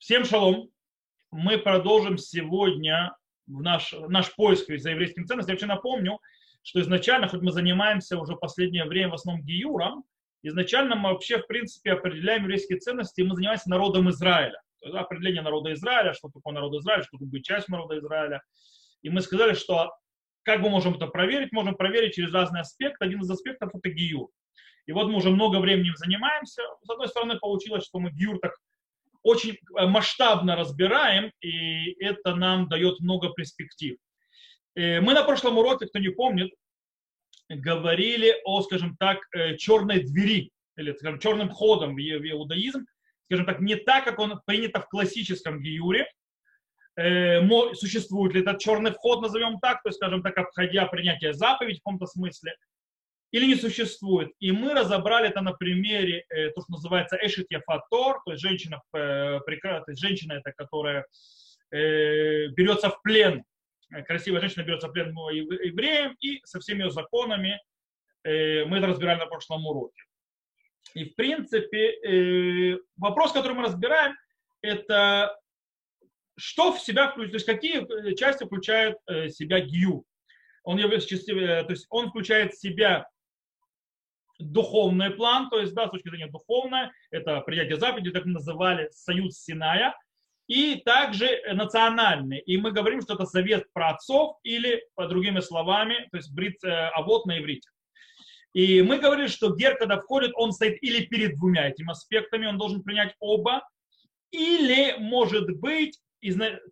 Всем шалом. Мы продолжим сегодня в наш, наш поиск за еврейским ценностям. Я вообще напомню, что изначально, хоть мы занимаемся уже последнее время в основном гиюром, изначально мы вообще, в принципе, определяем еврейские ценности, и мы занимаемся народом Израиля. То есть определение народа Израиля, что такое народ Израиля, что такое быть частью народа Израиля. И мы сказали, что как мы можем это проверить? Можем проверить через разные аспекты. Один из аспектов – это гиюр. И вот мы уже много времени занимаемся. С одной стороны, получилось, что мы гиюр так очень э, масштабно разбираем, и это нам дает много перспектив. Э, мы на прошлом уроке, кто не помнит, говорили о, скажем так, э, черной двери, или, скажем, черным ходом в иудаизм, скажем так, не так, как он принято в классическом гиюре, существует ли этот черный вход, назовем так, то есть, скажем так, обходя принятие заповедей в каком-то смысле, или не существует. И мы разобрали это на примере, э, то, что называется эшит яфатор, то есть женщина, э, то есть женщина это, которая э, берется в плен, красивая женщина берется в плен евреям, и со всеми ее законами мы это разбирали на прошлом уроке. И в принципе вопрос, который мы разбираем, это что в себя включает, то есть какие части включает в себя гию. Он, то есть он включает в себя духовный план, то есть, да, с точки зрения духовной, это принятие заповеди, так называли союз Синая, и также национальный. И мы говорим, что это совет про отцов или, по другими словами, то есть брит, э, авод на иврите. И мы говорили, что гер, когда входит, он стоит или перед двумя этими аспектами, он должен принять оба, или, может быть,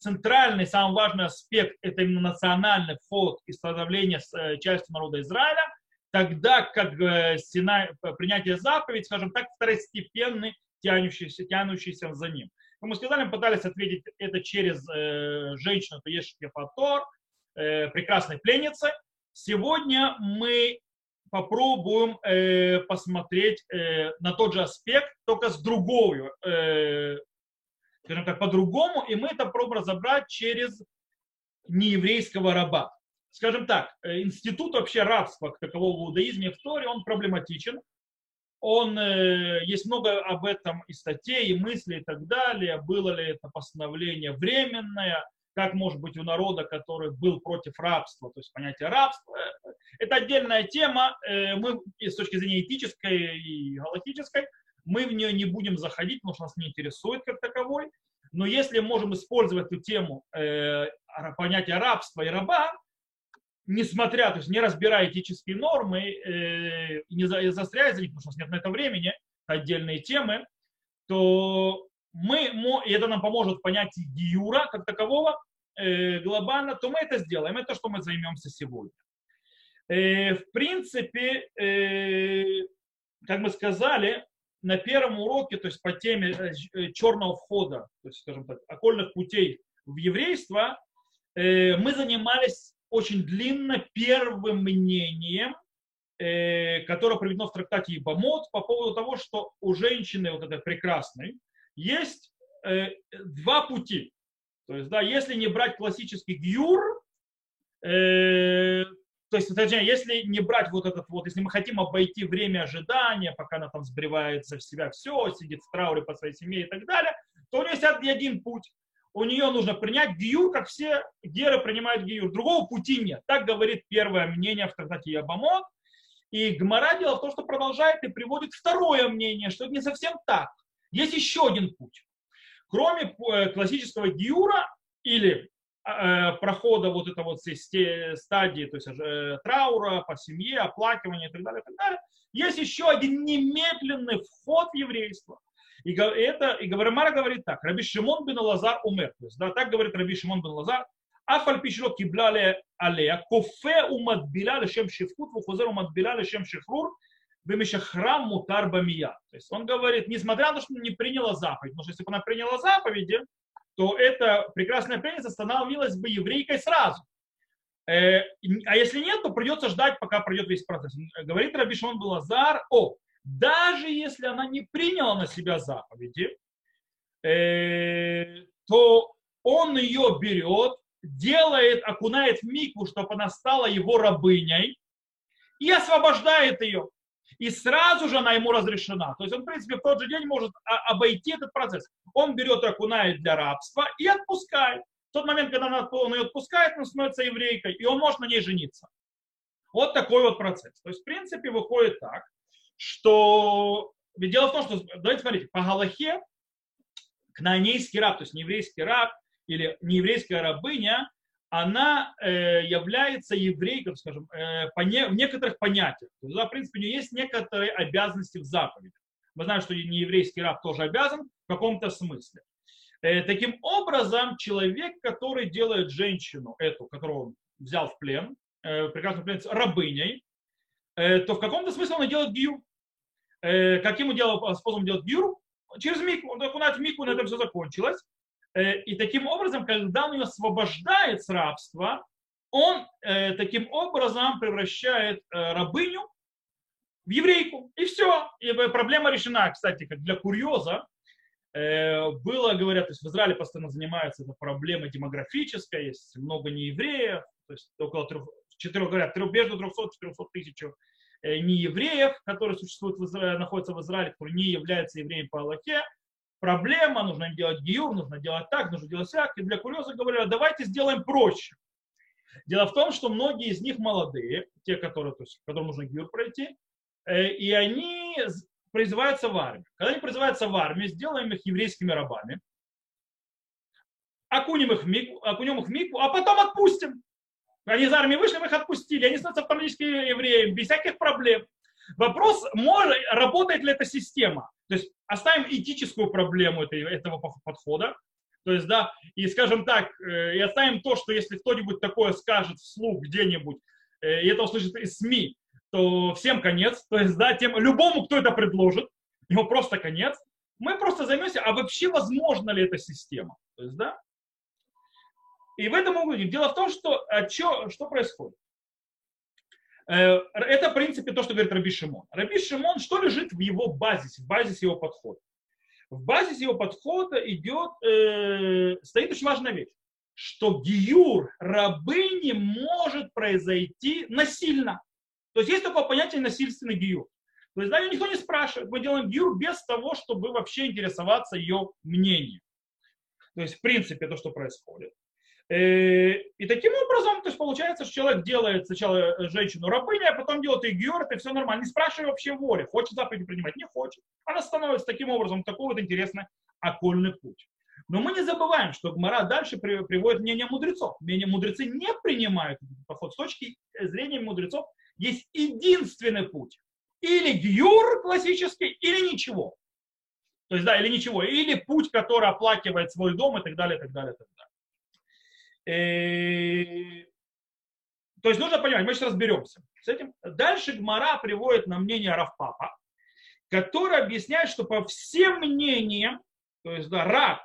центральный, самый важный аспект – это именно национальный вход и становление э, частью народа Израиля – тогда как э, стена, принятие заповедь, скажем так, второстепенный, тянущийся, тянущийся за ним. Как мы сказали, мы пытались ответить это через э, женщину, то есть Ефатор, э, прекрасной пленницы. Сегодня мы попробуем э, посмотреть э, на тот же аспект, только с другой, э, скажем так, по-другому, и мы это пробуем разобрать через нееврейского раба скажем так, э, институт вообще рабства как такового в иудаизме в Торе, он проблематичен. Он, э, есть много об этом и статей, и мыслей и так далее. Было ли это постановление временное, как может быть у народа, который был против рабства, то есть понятие рабства. Э, это отдельная тема. Мы с точки зрения этической и галактической, мы в нее не будем заходить, потому что нас не интересует как таковой. Но если можем использовать эту тему понятия рабства и раба, несмотря, то есть не разбирая этические нормы, э, не застряя за них, потому что у нас нет на это времени, отдельные темы, то мы, и это нам поможет понять гиюра как такового э, глобально, то мы это сделаем. Это то, что мы займемся сегодня. Э, в принципе, э, как мы сказали, на первом уроке, то есть по теме э, э, черного входа, то есть, скажем так, окольных путей в еврейство, э, мы занимались очень длинно первым мнением, э, которое приведено в трактате Ибамот по поводу того, что у женщины вот этой прекрасной есть э, два пути. То есть, да, если не брать классический гюр, э, то есть, точнее, если не брать вот этот вот, если мы хотим обойти время ожидания, пока она там сбривается в себя все, сидит в трауре по своей семье и так далее, то у нее есть один путь у нее нужно принять гиюр, как все геры принимают гиюр. Другого пути нет. Так говорит первое мнение в трактате Ябамот. И Гмара дело в том, что продолжает и приводит второе мнение, что это не совсем так. Есть еще один путь. Кроме э, классического гиюра или э, прохода вот этого вот стадии, то есть э, траура по семье, оплакивания и так далее, и так далее, есть еще один немедленный вход в еврейство. И, это, и Гаврамара говорит так, Раби Шимон бен Лазар умер. То есть, да, так говорит Раби Шимон бен Лазар, Афаль пишло кибляли алея, кофе умадбиля лешем шифкут, вухузер умадбиля лешем шифрур, вымешахрам мутар бамия. То есть он говорит, несмотря на то, что не приняла заповедь, потому что если бы она приняла заповеди, то эта прекрасная пленница становилась бы еврейкой сразу. Э, а если нет, то придется ждать, пока пройдет весь процесс. Говорит Рабишон Балазар, о, даже если она не приняла на себя заповеди, э, то он ее берет, делает, окунает в микву, чтобы она стала его рабыней, и освобождает ее. И сразу же она ему разрешена. То есть он, в принципе, в тот же день может обойти этот процесс. он берет и окунает для рабства и отпускает. В тот момент, когда он ее отпускает, она становится еврейкой, и он может на ней жениться. Вот такой вот процесс. То есть, в принципе, выходит так, что... Ведь дело в том, что, давайте смотрите, по Галахе кнаанейский раб, то есть нееврейский раб или нееврейская рабыня, она э, является еврейкой, скажем, э, по не, в некоторых понятиях. То есть, да, в принципе, у нее есть некоторые обязанности в заповеди. Мы знаем, что нееврейский раб тоже обязан в каком-то смысле. Э, таким образом, человек, который делает женщину, эту, которую он взял в плен, э, прекрасную пленницу, рабыней, э, то в каком-то смысле он делает гиюр. Э, каким он способом делать гиюр? Через мику. Он окунает в мику, на этом все закончилось. Э, и таким образом, когда он ее освобождает с рабства, он э, таким образом превращает рабыню в еврейку. И все. И проблема решена, кстати, как для курьеза. Было, говорят, то есть в Израиле постоянно занимаются этой проблемой демографической, есть много неевреев, то есть около трех, четырех, говорят, между 300-400 тысяч неевреев, которые существуют в Израиле, находятся в Израиле, которые не являются евреями по Аллахе, проблема, нужно делать гиюр, нужно делать так, нужно делать так. И для курьеза говорят, давайте сделаем проще. Дело в том, что многие из них молодые, те, которые, то есть, которым нужно гиюр пройти, э, и они призываются в армию. Когда они призываются в армию, сделаем их еврейскими рабами, окунем их в мику, окунем их в мику, а потом отпустим. Они из армии вышли, мы их отпустили. Они становятся автоматически евреями, без всяких проблем. Вопрос, может, работает ли эта система. То есть оставим этическую проблему этого подхода. То есть, да, и скажем так, э, и оставим то, что если кто-нибудь такое скажет вслух где-нибудь, э, и это услышит из СМИ, то всем конец. То есть, да, тем, любому, кто это предложит, ему просто конец. Мы просто займемся, а вообще возможно ли эта система? То есть, да. И в этом говорим. Дело в том, что, а что, что происходит? Э, это, в принципе, то, что говорит Раби Шимон. Раби Шимон, что лежит в его базисе, в базисе его подхода? В базисе его подхода идет, э, стоит очень важная вещь, что гиюр рабыни может произойти насильно. То есть есть такое понятие насильственный гиюр. То есть, да, ее никто не спрашивает. Мы делаем гиюр без того, чтобы вообще интересоваться ее мнением. То есть, в принципе, то, что происходит. Э, и таким образом, то есть получается, что человек делает сначала женщину рабыней, а потом делает ее геор, это все нормально, не спрашивая вообще воли, хочет заповеди принимать, не хочет. Она становится таким образом такой вот интересный окольный путь. Но мы не забываем, что Гмара дальше приводит мнение мудрецов. Мнение мудрецы не принимают подход. С точки зрения мудрецов есть единственный путь. Или гюр классический, или ничего. То есть, да, или ничего. Или путь, который оплакивает свой дом и так далее, и так далее, и так далее. Э, то есть нужно понимать, мы сейчас разберемся с этим. Дальше Гмара приводит на мнение Равпапа, который объясняет, что по всем мнениям, то есть да, раб,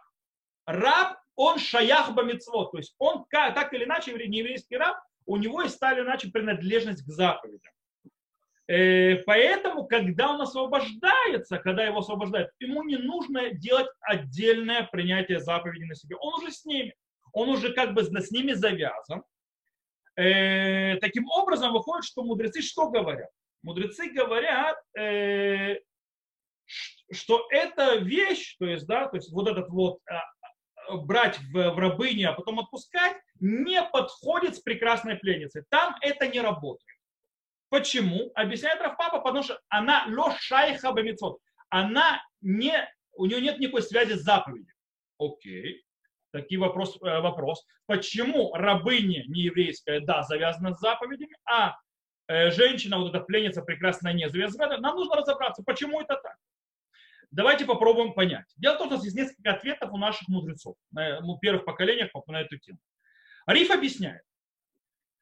раб, он шаях бамитцвот, то есть он так или иначе, нееврейский раб, у него есть так иначе принадлежность к заповедям. Э, поэтому, когда он освобождается, когда его освобождают, ему не нужно делать отдельное принятие заповеди на себе. Он уже с ними он уже как бы с ними завязан. Э, таким образом, выходит, что мудрецы что говорят? Мудрецы говорят, э, что эта вещь, то есть, да, то есть вот этот вот а, брать в, в рабыне, а потом отпускать, не подходит с прекрасной пленницей. Там это не работает. Почему? Объясняет Рафпапа, потому что она лошайха бамитцвот. Она не, у нее нет никакой связи с заповедью. Окей такой вопрос, э, вопрос, почему рабыня нееврейская, да, завязана с заповедями, а э, женщина, вот эта пленница прекрасно не завязана, нам нужно разобраться, почему это так. Давайте попробуем понять. Дело в том, что у есть несколько ответов у наших мудрецов, на ну, первых поколениях на эту тему. Ариф объясняет,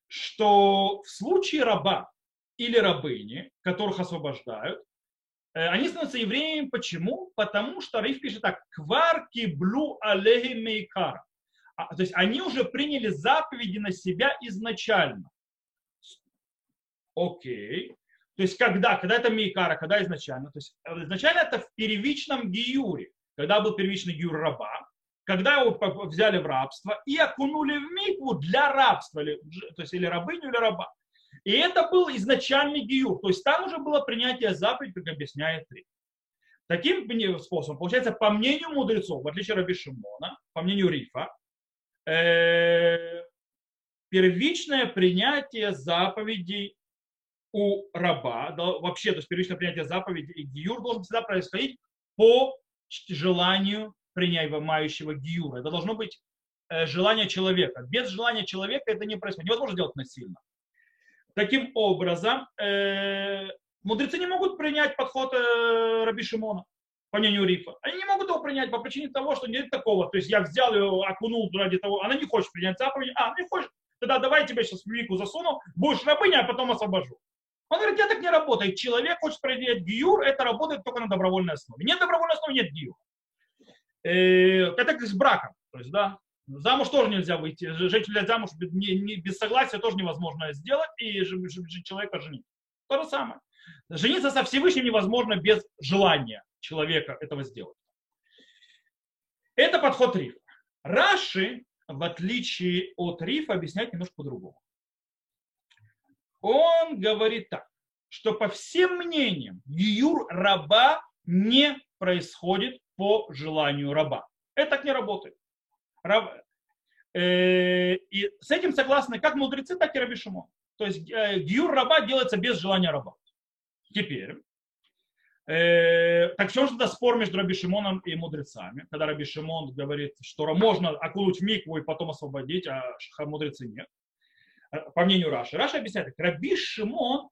что в случае раба или рабыни, которых освобождают, Э, они становятся евреями. Почему? Потому что Риф пишет так. Кварки блу алехи мейкар. А, то есть они уже приняли заповеди на себя изначально. Окей. То есть когда? Когда это мейкара, когда изначально? То есть э, изначально это в первичном гиюре. Когда был первичный гиюр раба. Когда его взяли в рабство и окунули в микву для рабства. Или, то есть или рабыню, или раба. И это был изначальный гиюр. То есть там уже было принятие заповедей, как объясняет Рик. Таким способом, получается, по мнению мудрецов, в отличие от Раби Шимона, по мнению Рифа, э, первичное принятие заповедей у раба, да, вообще, то есть первичное принятие заповедей и гиюр должен всегда происходить по желанию принимающего гиюра. Это должно быть э, желание человека. Без желания человека это не происходит. Невозможно сделать насильно. Таким образом, э, мудрецы не могут принять подход э, Раби Шимона, по мнению Рифа. Они не могут его принять по причине того, что нет такого. То есть я взял ее, окунул ради того, она не хочет принять заповедь, а, не хочет, тогда давай я тебя сейчас в веку засуну, будешь рабыня, а потом освобожу. Он говорит, я так не работает. Человек хочет принять гиюр, это работает только на добровольной основе. Нет добровольной основы, нет гиюра. Э, это как с браком. То есть, да, замуж тоже нельзя выйти. Жить замуж без согласия тоже невозможно сделать, и человека женить. То же самое. Жениться со Всевышним невозможно без желания человека этого сделать. Это подход Рифа. Раши, в отличие от Рифа, объясняет немножко по-другому. Он говорит так, что по всем мнениям Гиюр раба не происходит по желанию раба. Это так не работает. Э, и с этим согласны как мудрецы, так и Раби Шимон. То есть э, гиюр раба делается без желания раба. Теперь, э, так в чем же тогда спор между Раби Шимоном и мудрецами? Когда Раби Шимон говорит, что можно окунуть в микву и потом освободить, а мудрецы нет. По мнению Раши. Раша объясняет, Раби Шимон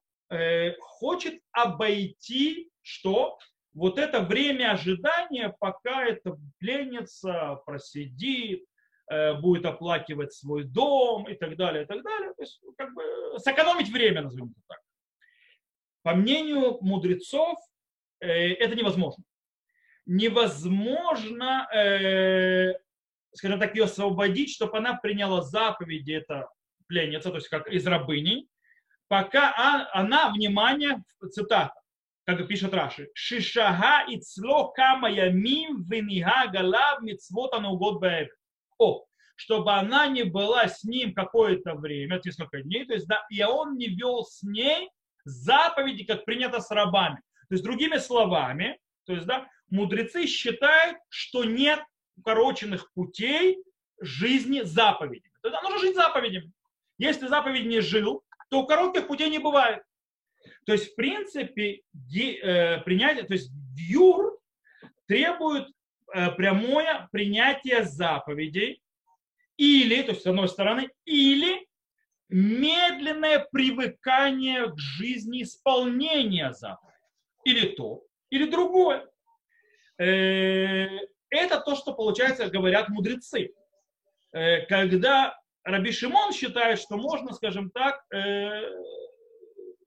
хочет обойти что? Вот это время ожидания, пока эта пленница просидит, э, будет оплакивать свой дом и так далее, и так далее. То есть, как бы, сэкономить время, назовем это так. По мнению мудрецов, э, это невозможно. Невозможно, э, скажем так, ее освободить, чтобы она приняла заповеди, это пленница, то есть как из рабыни, пока она, внимание, цитата, как пишет Раши, «Шишага и цло кама ямим венига галав митцвот анугод О, чтобы она не была с ним какое-то время, это несколько дней, то есть, да, и он не вел с ней заповеди, как принято с рабами. То есть, другими словами, то есть, да, мудрецы считают, что нет укороченных путей жизни заповедями. То есть, нужно жить заповедями. Если заповедь не жил, то коротких путей не бывает. То есть, в принципе, э, принятие, то есть юр требует э, прямое принятие заповедей, или, то есть с одной стороны, или медленное привыкание к жизни исполнения заповедей. Или то, или другое. Э, это то, что, получается, говорят мудрецы. Когда Раби Шимон считает, что можно, скажем так,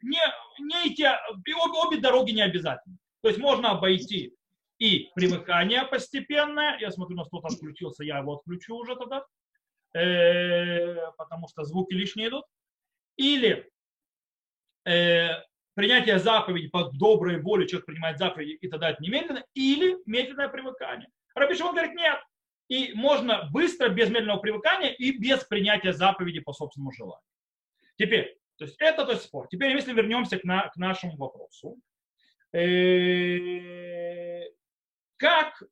не, не идти, обе, обе дороги не обязательно. То есть можно обойти и примыкание постепенное. Я смотрю, у нас кто-то отключился, я его отключу уже тогда, э, потому что звуки лишние идут. Или э, принятие заповеди по доброй воле, человек принимает заповеди, и тогда это немедленно, или медленное примыкание. Раби Шимон говорит, нет, и можно быстро, без медленного привыкания и без принятия заповеди по собственному желанию. Теперь, то есть это то есть спор. Теперь, если вернемся к, на, к нашему вопросу, э, как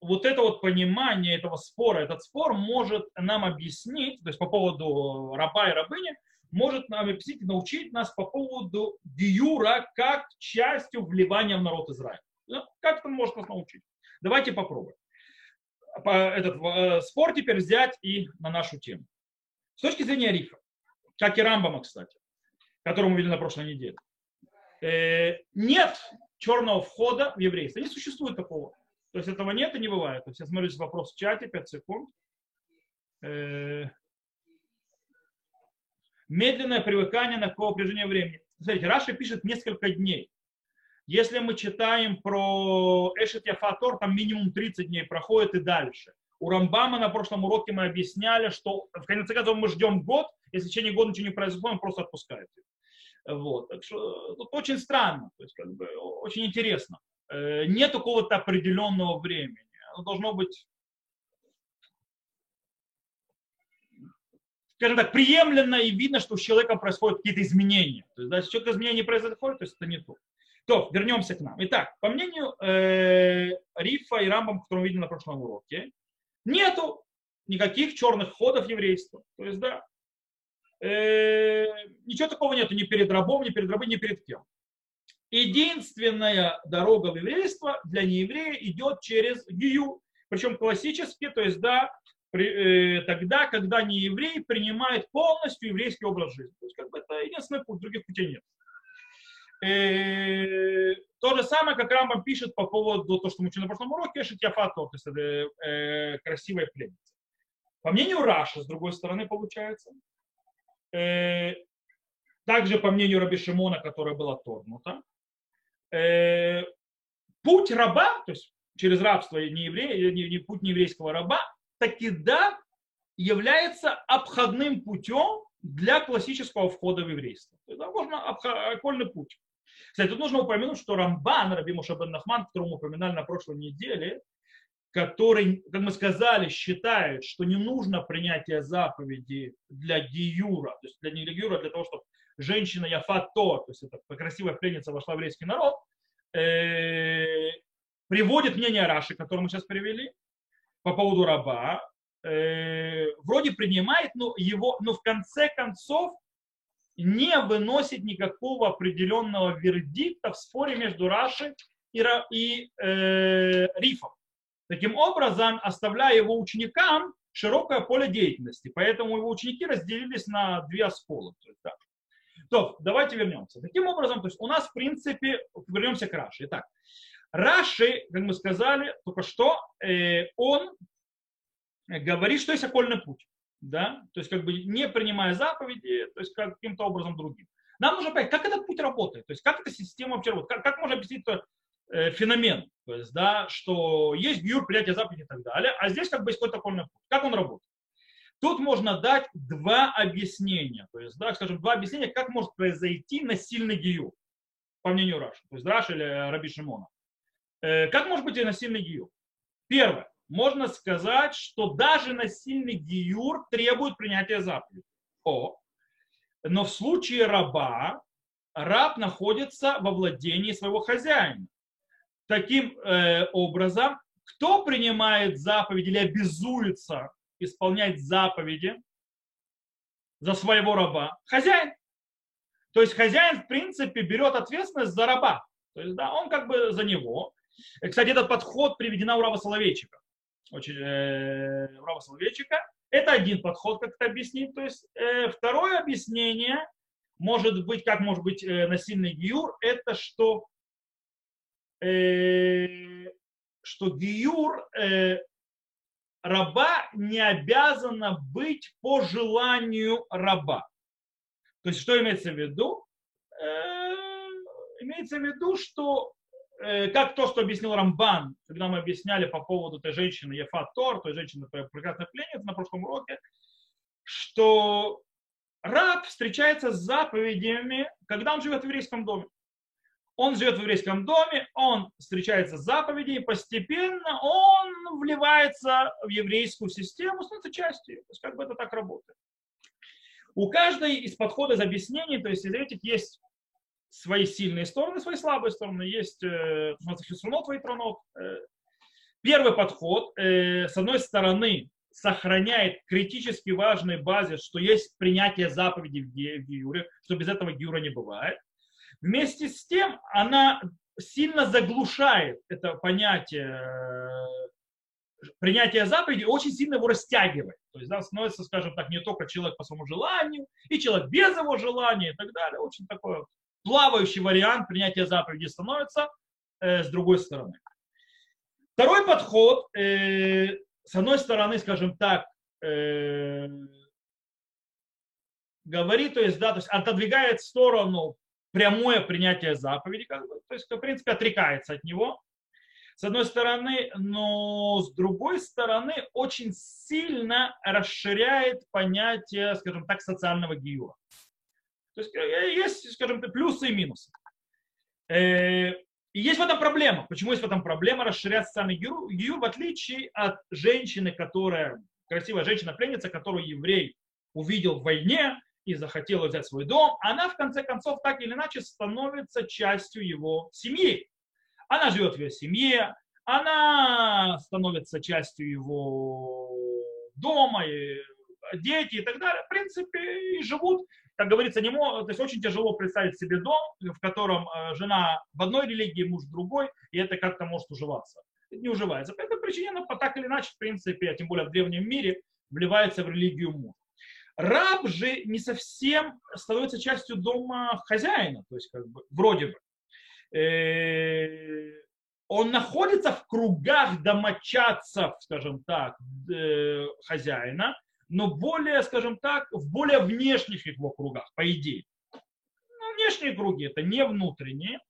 вот это вот понимание этого спора, этот спор может нам объяснить, то есть по поводу раба и рабыни, может нам объяснить, научить нас по поводу диюра как частью вливания в народ Израиля. Как это может нас научить? Давайте попробуем. Этот э, спор теперь взять и на нашу тему. С точки зрения Рифа, как и Рамбама, кстати, которую мы видели на прошлой неделе. Э, нет черного входа в еврейство. Не существует такого. То есть этого нет и не бывает. То есть я смотрю вопрос в чате, 5 секунд. Э, медленное привыкание на какого напряжения времени. Смотрите, Раша пишет несколько дней. Если мы читаем про Эшет Яфатор, там минимум 30 дней проходит и дальше. У Рамбама на прошлом уроке мы объясняли, что в конце концов мы ждем год, если в течение года ничего не произойдет, он просто отпускает. Вот. Так что тут очень странно, то есть как бы очень интересно. Э, нет какого-то определенного времени. Оно должно быть, скажем так, приемлемо и видно, что с человеком происходят какие-то изменения. То есть, да, если человек изменения не происходит, то есть это не то. То, вернемся к нам. Итак, по мнению э, Рифа и Рамбам, который мы видели на прошлом уроке, нету никаких черных ходов еврейства. То есть, да, э, ничего такого нету ни перед рабом, ни перед рабой, ни перед кем. Единственная дорога в еврейство для нееврея идет через Гию. Причем классически, то есть, да, при, э, тогда, когда нееврей принимает полностью еврейский образ жизни. То есть, как бы это единственный путь, других путей нет. Э, то же самое, как Рамбам пишет по поводу того, что мы учили на прошлом уроке, Шитьяфато, то есть это э, красивая пленница. По мнению Раши, с другой стороны, получается, э, также по мнению Раби Шимона, которая была торгнута, э, путь раба, то есть через рабство не, еврея, не, не путь нееврейского раба, таки да, является обходным путем для классического входа в еврейство. То есть, да, можно окольный путь. Кстати, тут нужно упомянуть, что Рамбан, Раби Мушабен Нахман, которого мы упоминали на прошлой неделе, который, как мы сказали, считает, что не нужно принятие заповеди для гиюра, то есть для не гиюра, а для того, чтобы женщина Яфато, то есть это красивая пленница вошла в еврейский народ, э, приводит мнение Раши, которое мы сейчас привели, по поводу раба, э, вроде принимает, но его, но в конце концов не выносит никакого определенного вердикта в споре между Раши и, и э, Рифом. Таким образом, оставляя его ученикам широкое поле деятельности. Поэтому его ученики разделились на две осколы. То, есть, да. то давайте вернемся. Таким образом, то есть у нас, в принципе, вернемся к Раши. Итак, Раши, как мы сказали только что, э, он говорит, что есть окольный путь да, то есть как бы не принимая заповеди, то есть каким-то образом другим. Нам нужно понять, как этот путь работает, то есть как эта система вообще работает, как, как можно объяснить это, э, феномен, то есть, да, что есть гюр, принятие заповеди и так далее, а здесь как бы есть какой-то окольный путь. Как он работает? Тут можно дать два объяснения, то есть, да, скажем, два объяснения, как может произойти насильный гию, по мнению Раши, то есть Раши или Раби Шимона. Э, как может быть насильный гию? Первое можно сказать, что даже насильный гиюр требует принятия заповеди. О. Но в случае раба, раб находится во владении своего хозяина. Таким э, образом, кто принимает заповеди или обязуется исполнять заповеди за своего раба? Хозяин. То есть хозяин, в принципе, берет ответственность за раба. То есть, да, он как бы за него. Кстати, этот подход приведена у раба Соловейчика очень, э, Рава Соловейчика. Это один подход, как это объяснить. То есть э, второе объяснение может быть, как может быть э, насильный гиюр, это что, э, что гиюр э, раба не обязана быть по желанию раба. То есть что имеется в виду? Э, имеется в виду, что как то, что объяснил Рамбан, когда мы объясняли по поводу той женщины Ефа Тор, той женщины прекрасной пленницы на прошлом уроке, что раб встречается с заповедями, когда он живет в еврейском доме. Он живет в еврейском доме, он встречается с заповедями, постепенно он вливается в еврейскую систему, становится частью. То есть как бы это так работает. У каждой из подходов из объяснений, то есть из этих есть свои сильные стороны, свои слабые стороны. Есть э, хисрунот, вейтронот. Э, первый подход, э, с одной стороны, сохраняет критически важный базис, что есть принятие заповедей в Гиюре, что без этого Гиюра не бывает. Вместе с тем она сильно заглушает это понятие принятия заповеди, очень сильно его растягивает. То есть да, становится, скажем так, не только человек по своему желанию, и человек без его желания и так далее. Очень такое плавающий вариант принятия заповеди становится э, с другой стороны. Второй подход, э, с одной стороны, скажем так, э, говорит, то есть, да, то есть отодвигает в сторону прямое принятие заповеди, как бы, то есть, в принципе, отрекается от него, с одной стороны, но с другой стороны очень сильно расширяет понятие, скажем так, социального гиюра. То есть э, есть, скажем так, плюсы и минусы. Э, и есть в этом проблема. Почему есть в этом проблема расширять социальный гиюр, в отличие от женщины, которая, красивая женщина-пленница, которую еврей увидел в войне, и захотела взять свой дом, она в конце концов так или иначе становится частью его семьи. Она живет в его семье, она становится частью его дома, и дети и так далее. В принципе, и живут, как говорится, не мог, то есть очень тяжело представить себе дом, в котором э, жена в одной религии, муж в другой, и это как-то может уживаться. не уживается. По этой причине она так или иначе, в принципе, а тем более в древнем мире, вливается в религию мужа. Раб же не совсем становится частью дома хозяина, то есть как бы вроде бы. Э, он находится в кругах домочадцев, скажем так, э, хозяина, но более, скажем так, в более внешних его кругах, по идее. Ну, внешние круги, это не внутренние.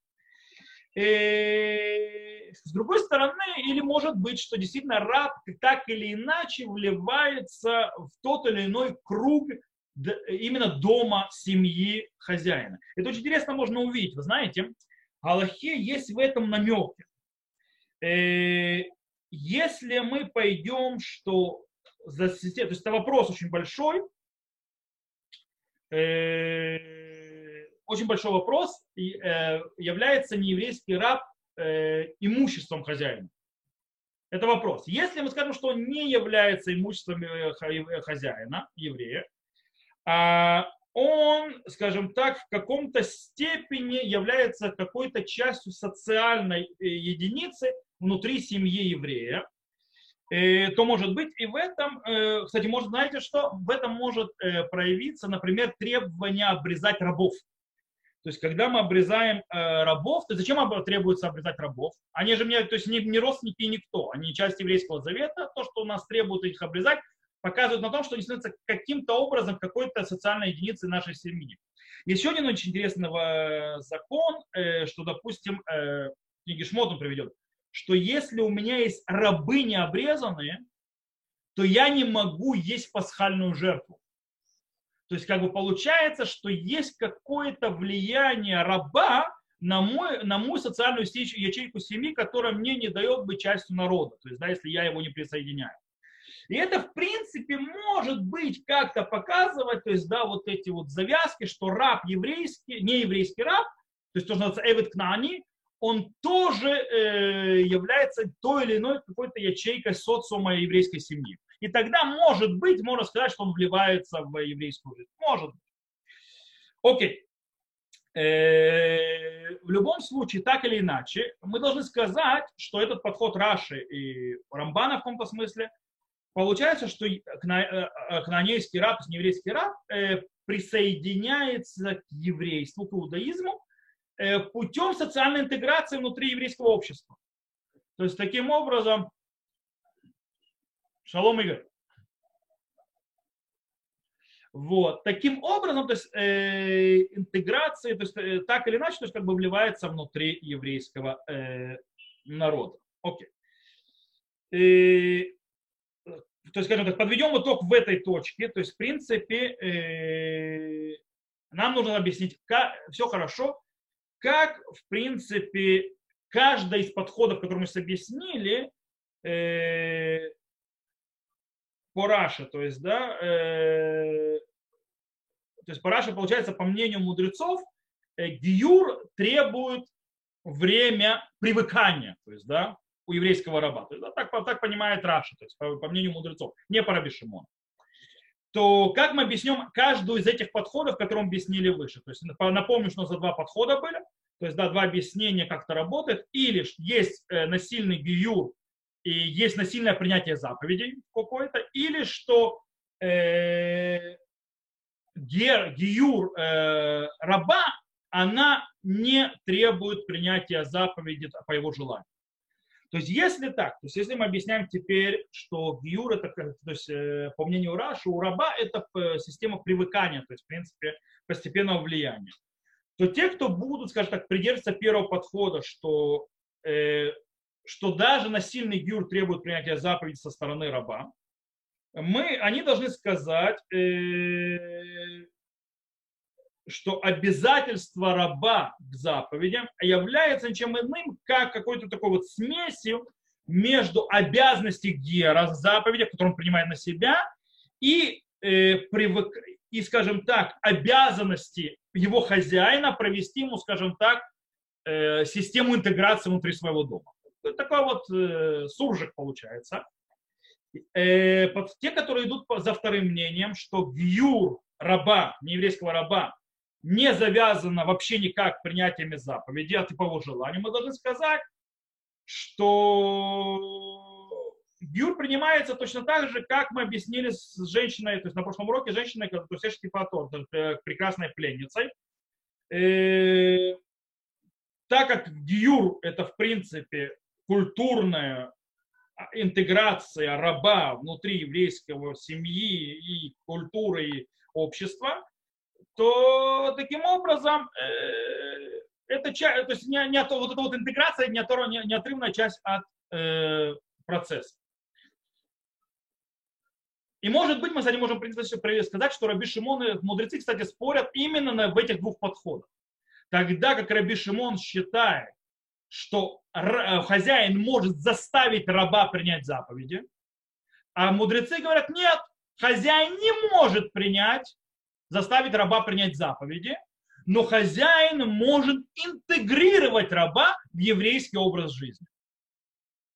И, э, с другой стороны, или может быть, что действительно раб так или иначе вливается в тот или иной круг именно дома, семьи хозяина. Это очень интересно можно увидеть. Вы знаете, Аллахе есть в этом намеки. Э, если мы пойдем, что за то есть это вопрос очень большой, э, очень большой вопрос, э, является нееврейский раб имуществом хозяина? Это вопрос. Если мы скажем, что он не является имуществом хозяина, еврея, а он, скажем так, в каком-то степени является какой-то частью социальной единицы, внутри семьи еврея, э, то может быть и в этом, э, кстати, может, знаете что, в этом может э, проявиться, например, требование обрезать рабов. То есть, когда мы обрезаем рабов, то зачем требуется обрезать рабов? Они же мне, то есть не, не родственники никто, они часть еврейского завета. То, что у нас требует их обрезать, показывает на том, что они становятся каким-то образом какой-то социальной единицей нашей семьи. Еще один очень интересный закон, что, допустим, книги Шмот он приведет, что если у меня есть рабы не обрезанные, то я не могу есть пасхальную жертву. То есть как бы получается, что есть какое-то влияние раба на, мой, на мою социальную ячейку семьи, которая мне не дает быть частью народа. То есть, да, если я его не присоединяю. И это, в принципе, может быть как-то показывать, то есть, да, вот эти вот завязки, что раб еврейский, не еврейский раб, то есть то, что называется Эвид Кнани, он тоже э, является той или иной какой-то ячейкой социума еврейской семьи. И тогда, может быть, можно сказать, что он вливается в еврейскую жизнь. Может быть. Окей. Э, в любом случае, так или иначе, мы должны сказать, что этот подход Раши и Рамбана в каком-то смысле, получается, что кнанейский раб, то есть еврейский раб, э, присоединяется к еврейству, к иудаизму, Э, путем социальной интеграции внутри еврейского общества. То есть таким образом, шалом Игорь. Вот. Таким образом, то есть э, интеграция, то есть э, так или иначе, то есть как бы вливается внутри еврейского э, народа. Окей. И, то есть, скажем так, подведем итог в этой точке. То есть, в принципе, э, нам нужно объяснить, как, все хорошо, как, в принципе, каждый из подходов, которые мы сейчас объяснили, э, по Раше, то есть, да, э, то есть по Раше, получается, по мнению мудрецов, э, гиюр требует время привыкания, то есть, да, у еврейского раба. То есть, да, так, так понимает Раша, то есть, по, по мнению мудрецов, не по Раби то как мы объясним каждую из этих подходов, которые мы объяснили выше? То есть напомню, что у нас два подхода были, то есть да, два объяснения, как это работает. Или есть э, насильный гиюр и есть насильное принятие заповедей какой-то, или что э, гиюр э, раба, она не требует принятия заповеди по его желанию. То есть, если так, то есть, если мы объясняем теперь, что гиюр, это, то есть, э, по мнению Раши, у раба это э, система привыкания, то есть, в принципе, постепенного влияния, то те, кто будут, скажем так, придерживаться первого подхода, что, э, что даже насильный гюр требует принятия заповеди со стороны раба, мы, они должны сказать, э, что обязательство раба к заповедям является ничем иным, как какой-то такой вот смесью между обязанностью гера заповедя, которую он принимает на себя, и, э, привык, и, скажем так, обязанности его хозяина провести ему, скажем так, э, систему интеграции внутри своего дома. Такой вот э, суржик получается. Э, под те, которые идут за вторым мнением, что гюр раба, нееврейского раба, не завязано вообще никак принятиями заповеди, а по его желанию, мы должны сказать, что гюр принимается точно так же, как мы объяснили с женщиной, то есть на прошлом уроке женщиной, то есть Эштифатор, прекрасной пленницей. Э, так как гюр это в принципе культурная интеграция раба внутри еврейского семьи и культуры и общества, то таким образом э, это то есть не, не, вот эта вот интеграция не, не, неотрывная часть от э, процесса. И может быть, мы, кстати, можем сказать, что Раби Шимон и мудрецы, кстати, спорят именно в этих двух подходах. Тогда как Раби Шимон считает, что э, хозяин может заставить раба принять заповеди, а мудрецы говорят, нет, хозяин не может принять, заставить раба принять заповеди, но хозяин может интегрировать раба в еврейский образ жизни.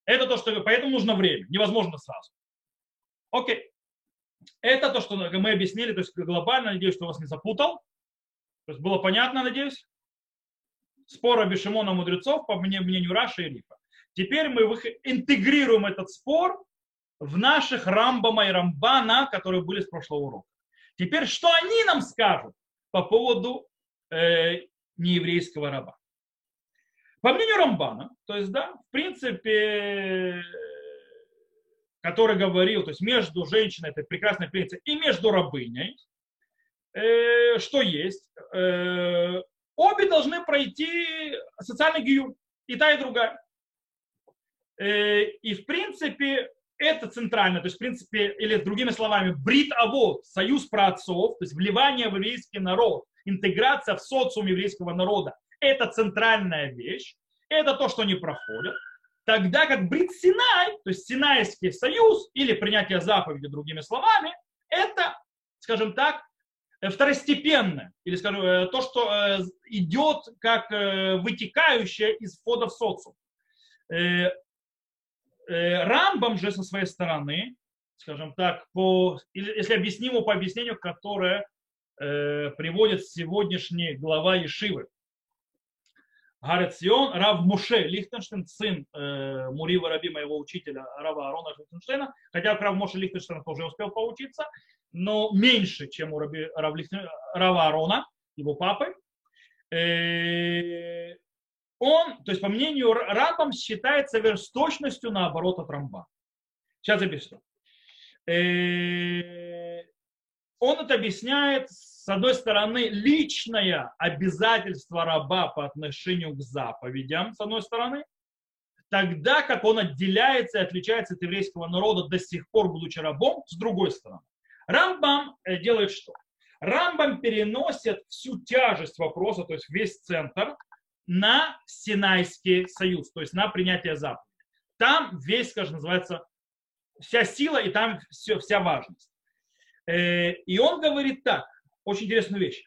Это то, что поэтому нужно время, невозможно сразу. Окей. Это то, что мы объяснили, то есть глобально, надеюсь, что вас не запутал. То есть было понятно, надеюсь? Спор Раби Шимона мудрецов по мнению Раши и Рифа. Теперь мы интегрируем этот спор в наших Рамбама и Рамбана, которые были с прошлого урока. Теперь что они нам скажут по поводу э, нееврейского раба? По мнению Рамбана, то есть, да, в принципе, который говорил, то есть между женщиной, этой прекрасной пленницей, и между рабыней, э, что есть, э, обе должны пройти социальный гиюр, и та, и другая. Э, и в принципе это центрально, то есть в принципе, или другими словами, брит авод, союз праотцов, то есть вливание в еврейский народ, интеграция в социум еврейского народа, это центральная вещь, это то, что они проходят. Тогда как Брит Синай, то есть Синайский союз или принятие заповеди, другими словами, это, скажем так, Э, второстепенное, или, скажем, э, то, что э, идет как вытекающее из входа в социум. Рамбам же со своей стороны, скажем так, по, если объясним его по объяснению, которое приводит сегодняшний глава Ешивы, Гарацион, Рав Муше Лихтенштейн, сын э, Мурива Раби, моего учителя, Рава Арона Лихтенштейна, хотя Рав Муше Лихтенштейн тоже успел поучиться, но меньше, чем у Раби, Рав, Рава Арона, его папы. Э, он, то есть по мнению Рамбам, считается версточностью наоборот от Рамба. Сейчас объясню. Э, он это объясняет с одной стороны, личное обязательство раба по отношению к заповедям, с одной стороны, тогда как он отделяется и отличается от еврейского народа до сих пор, будучи рабом, с другой стороны. Рамбам э, делает что? Рамбам переносит всю тяжесть вопроса, то есть весь центр, на Синайский союз, то есть на принятие заповедей. Там весь, скажем, называется, вся сила и там все, вся важность. Э, и он говорит так, очень интересную вещь.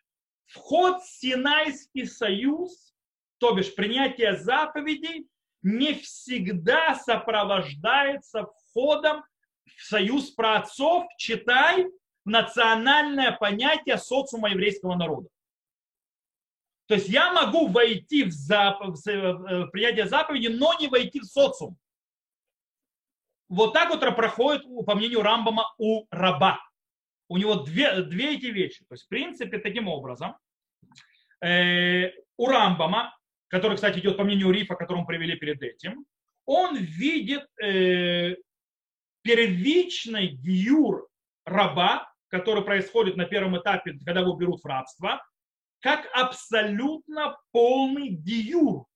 Вход в Синайский союз, то бишь принятие заповедей, не всегда сопровождается входом в союз праотцов, читай, национальное понятие социума еврейского народа. То есть я могу войти в, зап... в э, принятие заповеди, но не войти в социум. Вот так вот проходит, по мнению Рамбама, у раба у него две, две эти вещи. То есть, в принципе, таким образом, э, у Рамбама, который, кстати, идет по мнению Рифа, которому привели перед этим, он видит э, первичный гиюр раба, который происходит на первом этапе, когда его берут в рабство, как абсолютно полный гиюр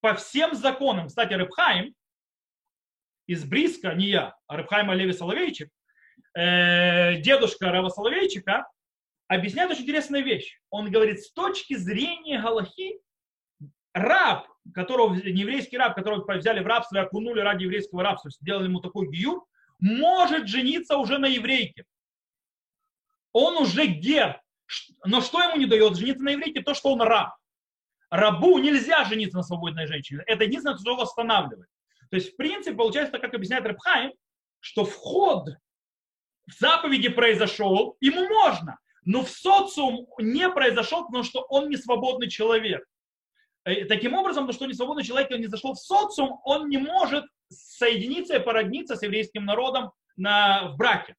по всем законам. Кстати, Рыбхайм из Бриска, не я, а Рыбхайм Олеви Соловейчик, э, дедушка Рава Соловейчика объясняет очень интересную вещь. Он говорит, с точки зрения Галахи, раб, которого, еврейский раб, которого взяли в рабство и окунули ради еврейского рабства, сделали ему такой гиюр, может жениться уже на еврейке. он уже гер, но что ему не дает жениться на иврите? То, что он раб. Рабу нельзя жениться на свободной женщине. Это единственное, что его останавливает. То есть, в принципе, получается, как объясняет Рабхайм, что вход в заповеди произошел, ему можно, но в социум не произошел, потому что он не свободный человек. Э, таким образом, потому что он не свободный человек, он не зашел в социум, он не может соединиться и породниться с еврейским народом на, в браке.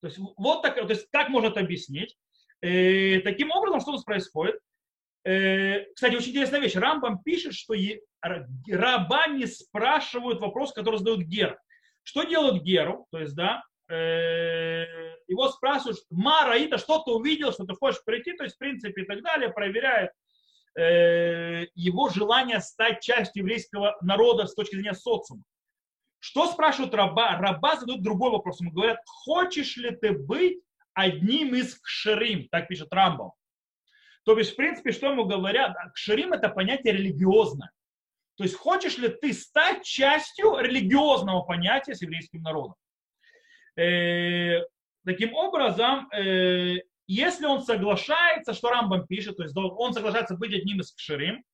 То есть, вот так, то есть, как можно это объяснить? Э, таким образом, что у нас происходит? Э, кстати, очень интересная вещь. Рамбам пишет, что раба не спрашивают вопрос, который задают Гер. Что делают Геру? То есть, да, э, его спрашивают, Мара, это что ты увидел, что ты хочешь прийти, то есть, в принципе, и так далее, проверяют э, его желание стать частью еврейского народа с точки зрения социума. Что спрашивают раба? Раба задают другой вопрос. Ему говорят, хочешь ли ты быть одним из кшерим? Так пишет Рамбам. То есть, в принципе, что ему говорят? Кшерим это понятие религиозное. То есть, хочешь ли ты стать частью религиозного понятия с еврейским народом? Э, таким образом, э, если он соглашается, что Рамбам пишет, то есть он соглашается быть одним из кшерим,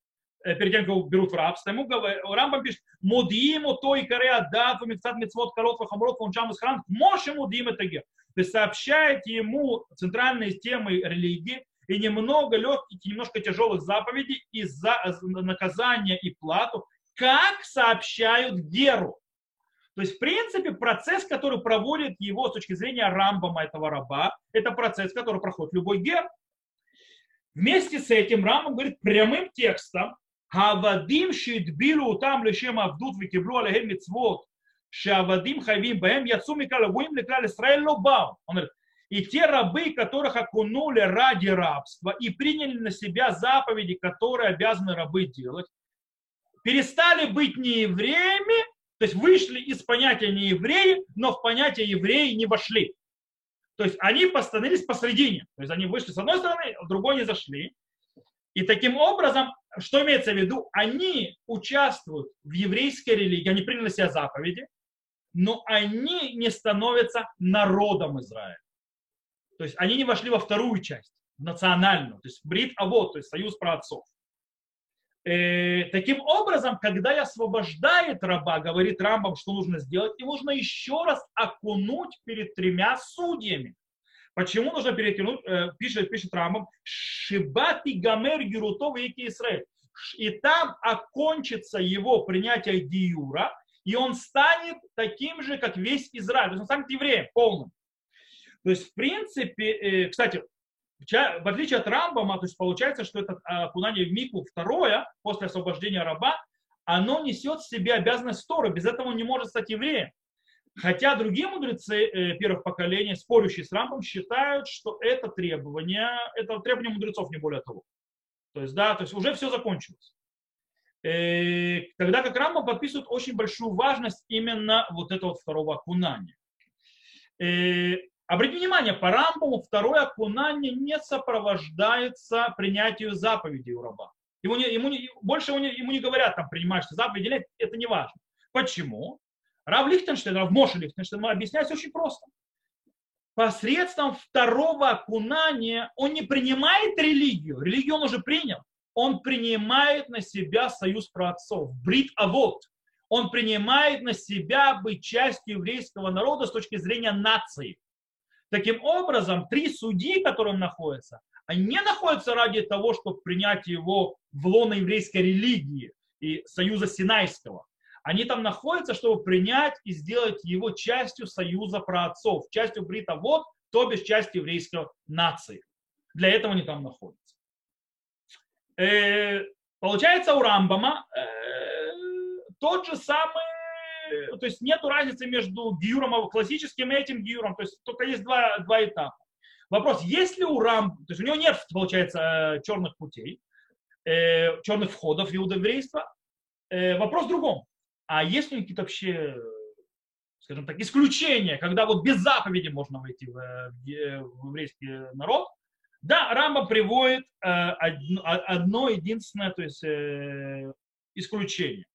перед тем, как его берут в рабство, ему Рамбам пишет, мудиему то и коре адат, мецат мецвод корот вахамрот ванчам из храм, моше мудим это То есть сообщает ему центральные темы религии, и немного легких, немножко тяжелых заповедей и за наказание и плату, как сообщают Геру. То есть, в принципе, процесс, который проводит его с точки зрения Рамбама, этого раба, это процесс, который проходит любой гер. Вместе с этим Рамбам говорит прямым текстом, Шидбилу там лишем авдут викиблу алехем мицвот, шавадим хайвим баем яцу микала вуим леклал Исраэль лобау. Он говорит, и те рабы, которых окунули ради рабства и приняли на себя заповеди, которые обязаны рабы делать, перестали быть не евреями, то есть вышли из понятия не евреи, но в понятие евреи не вошли. То есть они постановились посредине. То есть они вышли с одной стороны, в другой не зашли. И таким образом, что имеется в виду? Они участвуют в еврейской религии, они приняли себя заповеди, но они не становятся народом Израиля. То есть они не вошли во вторую часть, национальную, то есть брит авод, то есть союз праотцов. Э, таким образом, когда я освобождает раба, говорит Рамбам, что нужно сделать, и нужно еще раз окунуть перед тремя судьями. Почему нужно перекинуть, э, пишет, пишет Рамбам, Шибати Гамер Герутов и Израиль. И там окончится его принятие Диюра, и он станет таким же, как весь Израиль. То есть он станет евреем полным. То есть, в принципе, э, кстати, в отличие от Рамбама, то есть получается, что это окунание в Мику второе, после освобождения раба, оно несет в себе обязанность Торы. Без этого он не может стать евреем. Хотя другие мудрецы э, первых поколений, спорящие с Рамбом, считают, что это требование, это требование мудрецов, не более того. То есть, да, то есть уже все закончилось. Э, тогда как Рамбам подписывает очень большую важность именно вот этого второго окунания. Обратите внимание, по Рамбаму второе окунание не сопровождается принятию заповедей у раба. Ему не, ему не, больше ему не, ему не говорят, там, принимаешь заповеди или нет, это не важно. Почему? Рав Лихтенштейн, Рав Моша Лихтенштейн объясняется очень просто. Посредством второго окунания он не принимает религию, религию он уже принял, он принимает на себя союз праотцов, брит авод. Он принимает на себя быть частью еврейского народа с точки зрения нации. Таким образом, три судьи, которые находятся, они не находятся ради того, чтобы принять его в лоно еврейской религии и союза Синайского. Они там находятся, чтобы принять и сделать его частью союза праотцов, частью Брита вот, то бишь частью еврейской нации. Для этого они там находятся. Э, получается у Рамбама э, тот же самый Э, то есть нет разницы между гиюром классическим и этим гиюром, то есть только есть два, два этапа. Вопрос, есть ли у Рам, то есть у него нет, получается, э, черных путей, э, черных входов в иудоеврейство. Э, вопрос в другом. А есть ли какие-то вообще, скажем так, исключения, когда вот без заповеди можно войти в, э, в еврейский народ? Да, Рамба приводит э, одно, одно единственное, то есть э, исключение.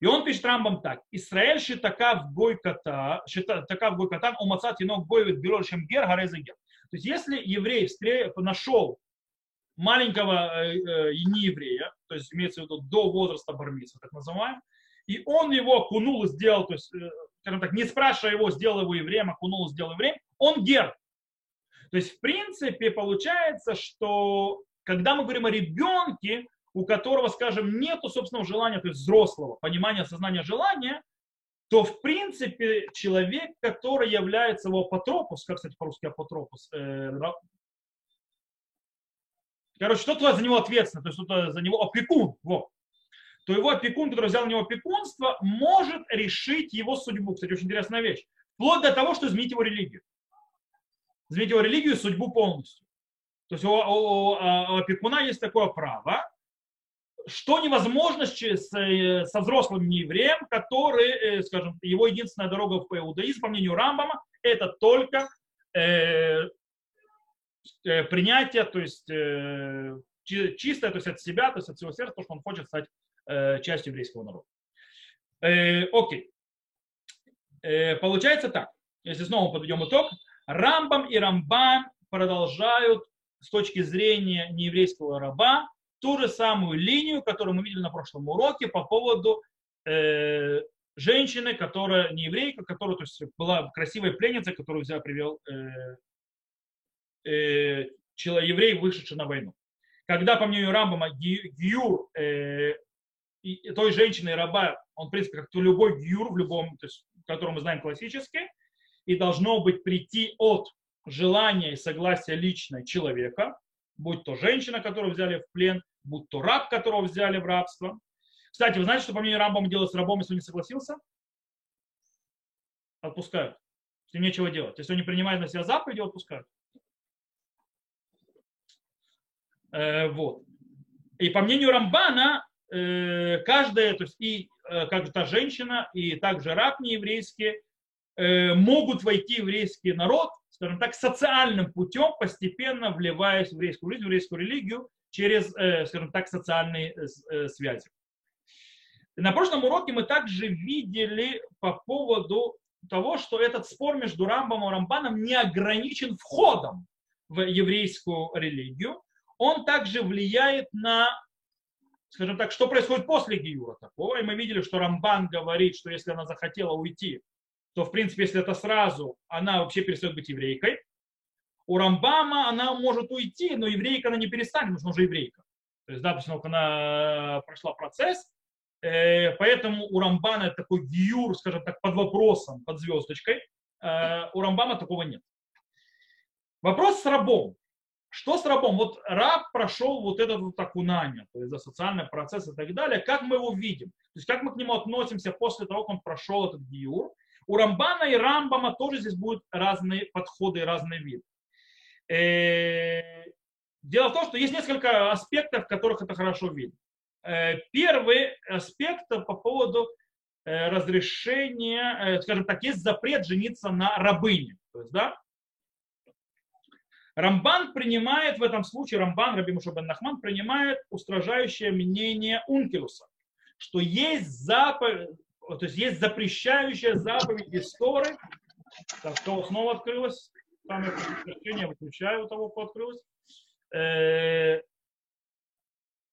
И он пишет Рамбам так. Израиль шитака в гой кота, шитака в гой катан, умацат вид гер, гареза гер. То есть если еврей нашел маленького э, э, нееврея, то есть имеется в виду до возраста бармиса, так называемый, и он его окунул и сделал, то есть, э, скажем так, не спрашивая его, сделал его евреем, окунул и сделал евреем, он гер. То есть, в принципе, получается, что когда мы говорим о ребенке, у которого, скажем, нету собственного желания, то есть взрослого, понимания, сознания, желания, то, в принципе, человек, который является его апотропус, как, кстати, по-русски апотропус, э, короче, кто-то за него ответственный, то есть кто-то за него опекун, вот, то его опекун, который взял на него опекунство, может решить его судьбу. Кстати, очень интересная вещь. Вплоть до того, что изменить его религию. Изменить его религию и судьбу полностью. То есть у, у, у опекуна есть такое право, что невозможно с, э, со взрослым неевреем, который, э, скажем, его единственная дорога в иудаизм, по мнению Рамбама, это только э, э, принятие, то есть э, чистое, то есть от себя, то есть от всего сердца, то, что он хочет стать э, частью еврейского народа. Э, окей. Э, получается так, если снова подведем итог, Рамбам и Рамбан продолжают с точки зрения нееврейского раба ту же самую линию, которую мы видели на прошлом уроке по поводу э, женщины, которая не еврейка, которая то есть, была красивой пленницей, которую взял, привел э, э, еврей, вышедший на войну. Когда, по мнению Рамбама, гиюр э, и той женщины раба, он, в принципе, как то любой гиюр, в любом, то есть, который мы знаем классически, и должно быть прийти от желания и согласия личной человека, будь то женщина, которую взяли в плен, будь то раб, которого взяли в рабство. Кстати, вы знаете, что по мнению Рамбама делать с рабом, если он не согласился? Отпускают. Ним нечего делать. Если он не принимает на себя заповеди, отпускают. Э, вот. И по мнению Рамбана, э, каждая, то есть и э, как та женщина, и также раб нееврейский, э, могут войти в еврейский народ, скажем так, социальным путем, постепенно вливаясь в еврейскую жизнь, в еврейскую религию, через, э, скажем так, социальные связи. На прошлом уроке мы также видели по поводу того, что этот спор между Рамбом и Рамбаном не ограничен входом в еврейскую религию. Он также влияет на, скажем так, что происходит после Гиюра такого. И мы видели, что Рамбан говорит, что если она захотела уйти, то, в принципе, если это сразу, она вообще перестает быть еврейкой. У Рамбама она может уйти, но еврейка она не перестанет, потому что уже еврейка. То есть, да, после она прошла процесс, э, поэтому у Рамбана такой гиюр, скажем так, под вопросом, под звездочкой. Э, у Рамбама такого нет. Вопрос с рабом. Что с рабом? Вот раб прошел вот это вот окунание, то есть за социальный процесс и так далее. Как мы его видим? То есть как мы к нему относимся после того, как он прошел этот гиюр? У Рамбана и Рамбама тоже здесь будут разные подходы и разные виды. Э, дело в том, что есть несколько аспектов, в которых это хорошо видно. Э, первый аспект по поводу э, разрешения, скажем так, есть запрет жениться на рабыне. То есть, да, Рамбан принимает в этом случае, Рамбан, Раби Мушабен Нахман, принимает устражающее мнение Ункилуса, что есть заповедь, то есть есть запрещающая заповедь истории. Так, что снова открылось? Самое подтверждение выключаю у того, кто открылось. Э,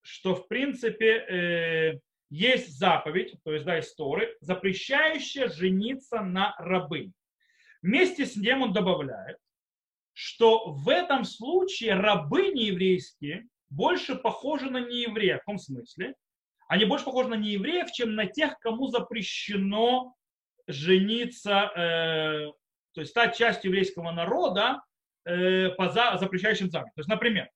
что в принципе э, есть заповедь, то есть да, история, запрещающая жениться на рабы. Вместе с ним он добавляет, что в этом случае рабы нееврейские больше похожи на неевреев. В каком смысле? Они больше похожи на неевреев, чем на тех, кому запрещено жениться э, то есть стать частью еврейского народа э, по за, запрещающим заповедям. То есть, например,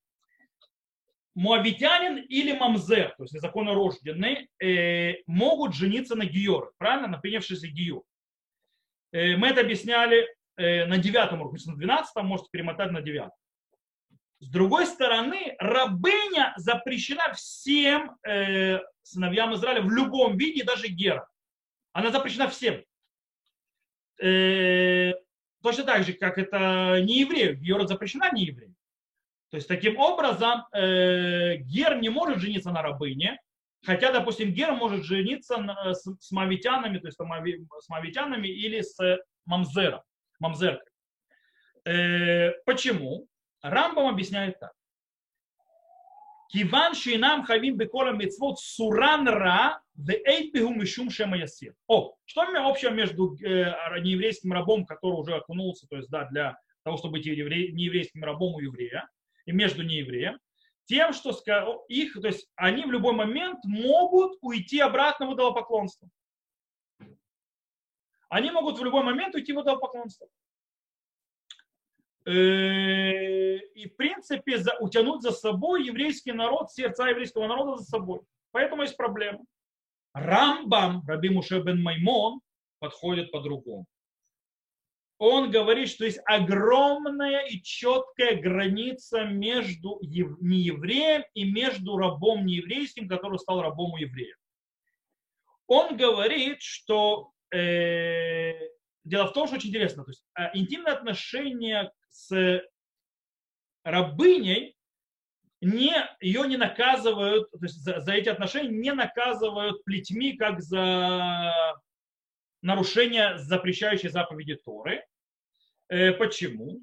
муавитянин или мамзер, то есть незаконнорожденный, э, могут жениться на гиоре, правильно, на принявшийся гиюр. Э, мы это объясняли э, на девятом уроке, на двенадцатом, можете перемотать на девятом. С другой стороны, рабыня запрещена всем э, сыновьям Израиля в любом виде, даже гера. Она запрещена всем. Э, Точно так же, как это не еврею. Гер запрещена не еврею. То есть таким образом э, Гер не может жениться на рабыне, хотя, допустим, Гер может жениться на, с, с мавитянами, то есть с мавитянами или с мамзером, мамзеркой. Э, почему? Рамбам объясняет так. Киван шинам хавим бекола мецвод суран ра веэйпиху мишум шемаясир. О, что общего между э, нееврейским рабом, который уже окунулся, то есть да, для того, чтобы быть евре, нееврейским рабом у еврея, и между неевреем, тем, что их, то есть они в любой момент могут уйти обратно в идолопоклонство. Они могут в любой момент уйти в идолопоклонство. Э, и в принципе утянуть за собой еврейский народ, сердца еврейского народа за собой. Поэтому есть проблема. Рамбам, Раби Муше бен Маймон, подходит по-другому он говорит, что есть огромная и четкая граница между неевреем и между рабом нееврейским, который стал рабом у еврея. Он говорит, что э, дело в том, что очень интересно, то есть э, интимные отношения с рабыней не, ее не наказывают, то есть за, за эти отношения не наказывают плетьми, как за нарушение запрещающей заповеди Торы. Э, почему?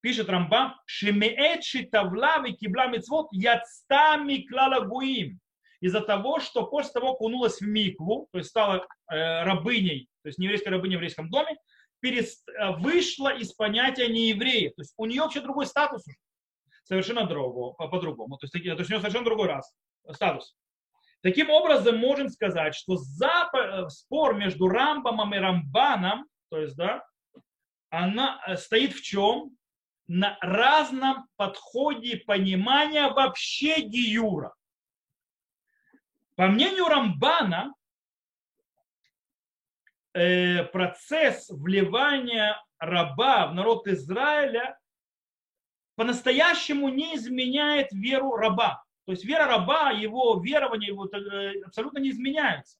Пишет Рамбам, Шемеет шитавла кибла мицвод яцта миклала гуим. Из-за того, что после того окунулась в микву, то есть стала э, рабыней, то есть нееврейской рабыней в еврейском доме, перест, э, вышла из понятия нееврея. То есть у нее вообще другой статус уже. Совершенно другого, по-другому. То есть, то есть у нее совершенно другой раз, статус. Таким образом, можем сказать, что за, спор между Рамбамом и Рамбаном, то есть, да, она э, стоит в чем? На разном подходе понимания вообще гиюра. По мнению Рамбана, э, процесс вливания раба в народ Израиля по-настоящему не изменяет веру раба. То есть вера раба, его верование его э, абсолютно не изменяется.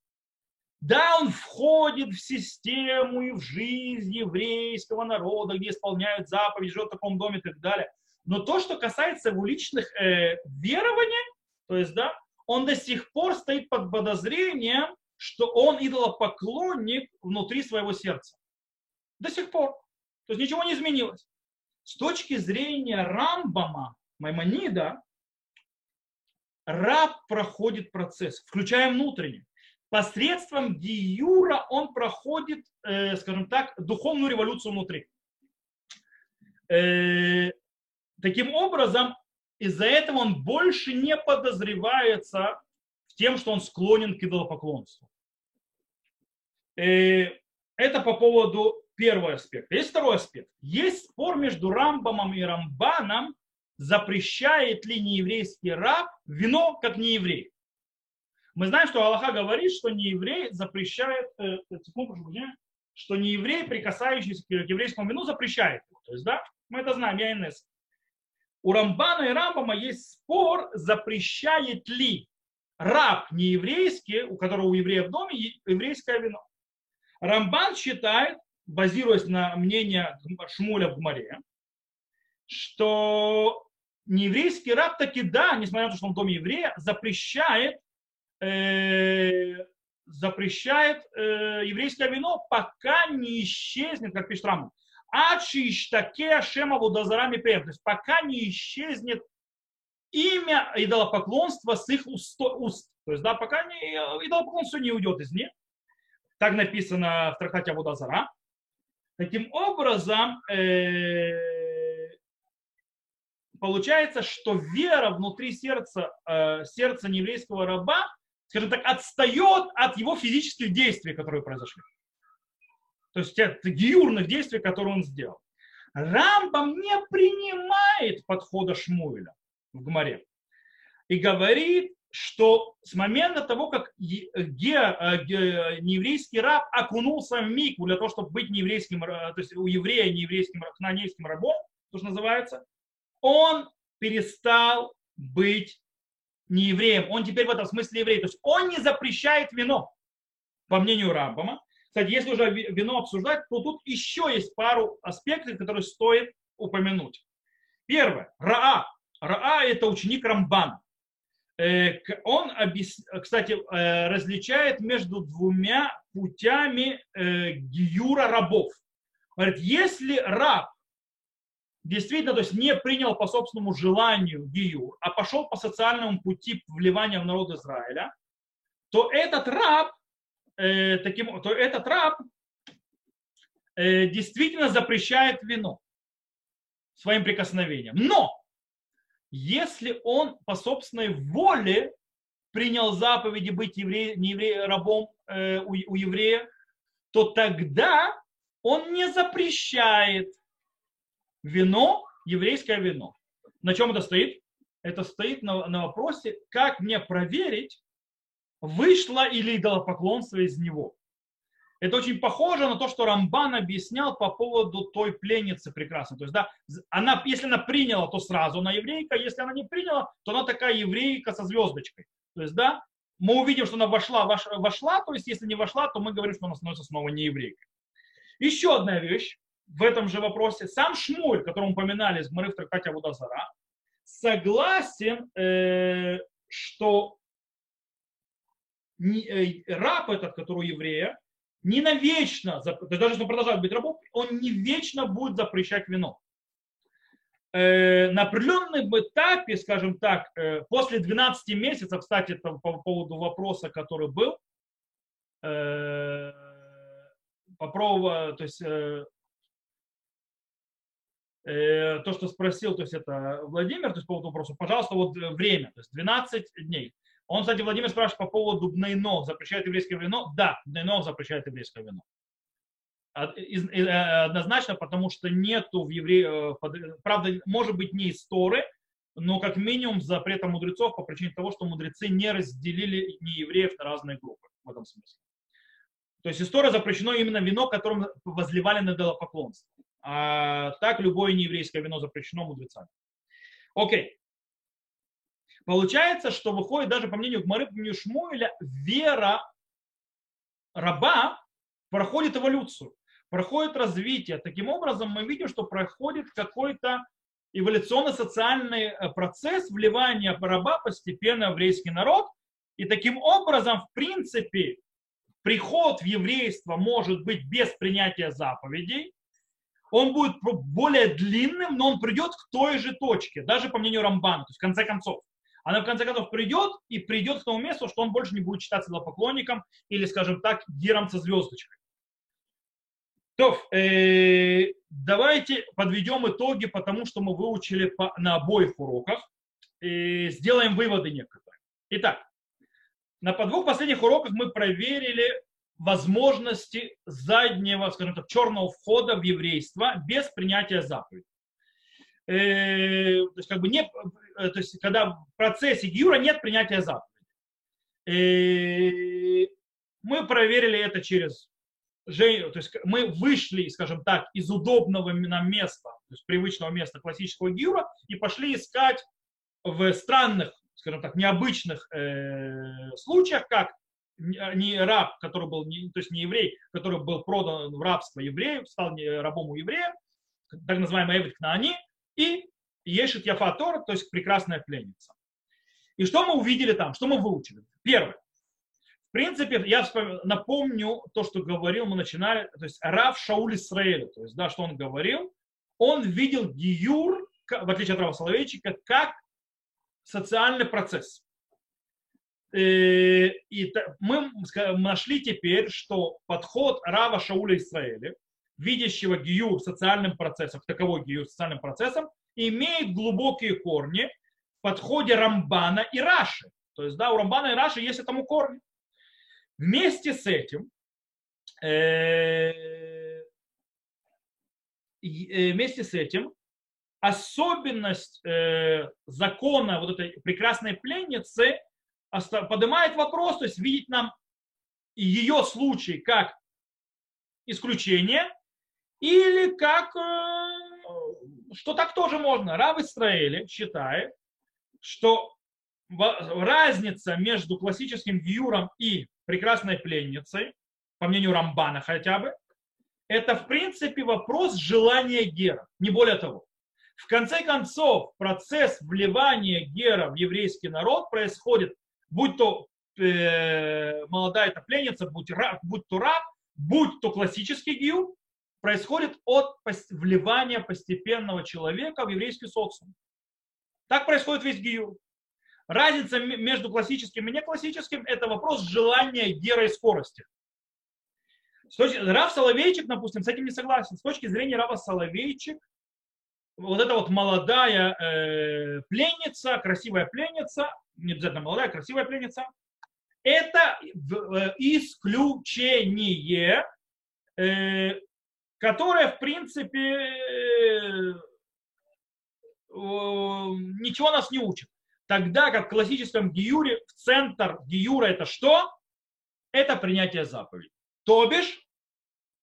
Да, он входит в систему и в жизнь еврейского народа, где исполняют заповеди, живет в таком доме и так далее. Но то, что касается его личных э, верований, то есть, да, он до сих пор стоит под подозрением, что он идолопоклонник внутри своего сердца. До сих пор. То есть ничего не изменилось. С точки зрения Рамбама, Маймонида, раб проходит процесс, включая внутренний посредством гиюра он проходит, э, скажем так, духовную революцию внутри. Э, таким образом, из-за этого он больше не подозревается в тем, что он склонен к идолопоклонству. Э, это по поводу первого аспекта. Есть второй аспект. Есть спор между Рамбамом и Рамбаном, запрещает ли нееврейский раб вино как нееврей. Мы знаем, что Аллаха говорит, что не еврей запрещает, э, что не еврей, прикасающийся к еврейскому вину, запрещает. То есть, да, мы это знаем, я ИНС. У Рамбана и Рамбама есть спор, запрещает ли раб нееврейский, у которого у еврея в доме еврейское вино. Рамбан считает, базируясь на мнении Шмуля в Гмаре, что нееврейский раб таки да, несмотря на то, что он в доме еврея, запрещает Э, запрещает э, еврейское вино, пока не исчезнет, как пишет Раман. Ачиштаке Шема Вудазарами Пем. То есть пока не исчезнет имя идолопоклонства с их уст. То есть, да, пока не, идолопоклонство не уйдет из них. Так написано в трактате Вудазара. Таким образом, э, получается, что вера внутри сердца, э, сердца нееврейского раба скажем так, отстает от его физических действий, которые произошли. То есть от гиюрных действий, которые он сделал. Рамбам не принимает подхода Шмуэля в Гмаре и говорит, что с момента того, как ге, ге, нееврейский раб окунулся в микву для того, чтобы быть нееврейским, то есть у еврея нееврейским, хананейским рабом, то, что называется, он перестал быть не евреем, он теперь в этом смысле еврей. То есть он не запрещает вино, по мнению Рамбама. Кстати, если уже вино обсуждать, то тут еще есть пару аспектов, которые стоит упомянуть. Первое. Раа. Раа – это ученик Рамбана. Э, он, кстати, э, различает между двумя путями э, гиюра рабов. Говорит, если раб действительно, то есть не принял по собственному желанию гиюр, а пошел по социальному пути вливания в народ Израиля, то этот раб, э, таким, то этот раб э, действительно запрещает вино своим прикосновением. Но если он по собственной воле принял заповеди быть евре, не евре, рабом э, у, у еврея, то тогда он не запрещает вино, еврейское вино. На чем это стоит? Это стоит на, на вопросе, как мне проверить, вышло или идолопоклонство из него. Это очень похоже на то, что Рамбан объяснял по поводу той пленницы прекрасной. То есть, да, она, если она приняла, то сразу она еврейка, если она не приняла, то она такая еврейка со звездочкой. То есть, да, мы увидим, что она вошла, вошла, то есть, если не вошла, то мы говорим, что она становится снова не еврейкой. Еще одна вещь в этом же вопросе. Сам Шмуль, которого упоминали из Гмары в трактате Абудазара, согласен, э, что раб этот, который у еврея, не навечно, даже если он продолжает быть рабом, он не вечно будет запрещать вино. Э, на определенном этапе, скажем так, э, после 12 месяцев, кстати, там, по поводу вопроса, который был, э, попробовал, то есть то, что спросил, то есть это Владимир, то есть по поводу вопроса, пожалуйста, вот время, то есть 12 дней. Он, кстати, Владимир спрашивает по поводу Бнейно, запрещает еврейское вино? Да, Бнейно запрещает еврейское вино. Э, однозначно, потому что нету в евреи, э, правда, может быть не из Торы, но как минимум запрета мудрецов по причине того, что мудрецы не разделили не евреев на разные группы в этом смысле. То есть история запрещено именно вино, которым возливали на идолопоклонство. А так любое нееврейское вино запрещено мудрецами. Окей. Получается, что выходит даже по мнению Гмары, по мнению Шмуэля, вера раба проходит эволюцию проходит развитие. Таким образом, мы видим, что проходит какой-то эволюционно-социальный э, процесс вливания раба постепенно в еврейский народ. И таким образом, в принципе, приход в еврейство может быть без принятия заповедей. Он будет более длинным, но он придет к той же точке, даже по мнению Рамбана, то есть в конце концов. Она в конце концов придет и придет к тому месту, что он больше не будет считаться поклонником или, скажем так, гиром со звездочкой. То, э, давайте подведем итоги, потому что мы выучили по, на обоих уроках. И сделаем выводы некоторые. Итак, на двух последних уроках мы проверили возможности заднего, скажем так, черного входа в еврейство без принятия заповедей. Э, то есть, как бы не, э, то есть, когда в процессе Гиюра нет принятия заповедей. Э, мы проверили это через то есть мы вышли, скажем так, из удобного нам места, то есть привычного места классического гиура и пошли искать в странных, скажем так, необычных э, случаях, как не раб, который был, не, то есть не еврей, который был продан в рабство еврею, стал рабом у еврея, так называемый Эвид Кнаани, и Ешит Яфатор, то есть прекрасная пленница. И что мы увидели там, что мы выучили? Первое. В принципе, я напомню то, что говорил, мы начинали, то есть Рав Шауль Исраэля, то есть, да, что он говорил, он видел Гиюр, в отличие от Рава Соловейчика, как социальный процесс. Э, и мы нашли теперь, что подход Рава Шауля Исраэля, видящего Гиюр социальным процессом, таковой Гиюр социальным процессом, имеет глубокие корни в подходе Рамбана и Раши. То есть, да, у Рамбана и Раши есть этому корни. Вместе с этим, э, э, вместе с этим, особенность э, закона вот этой прекрасной пленницы поднимает вопрос, то есть видеть нам ее случай как исключение или как, что так тоже можно. Рав Исраэли считает, что разница между классическим гиюром и прекрасной пленницей, по мнению Рамбана хотя бы, это в принципе вопрос желания Гера, не более того. В конце концов, процесс вливания Гера в еврейский народ происходит, будь то э, молодая эта пленница, будь, раб, будь то раб, будь то классический гиюр, происходит от вливания постепенного человека в еврейский социум. Так происходит весь гиюр. Разница между классическим и неклассическим – это вопрос желания гера и скорости. Точки, Рав Соловейчик, допустим, с этим не согласен. С точки зрения Рава Соловейчик, вот эта вот молодая э, пленница, красивая пленница, не обязательно молодая, красивая пленница, это э, исключение, э, которое, в принципе, э, ничего нас не учит. Тогда как в классическом гиюре, в центр гиюра это что? Это принятие заповедей. То бишь,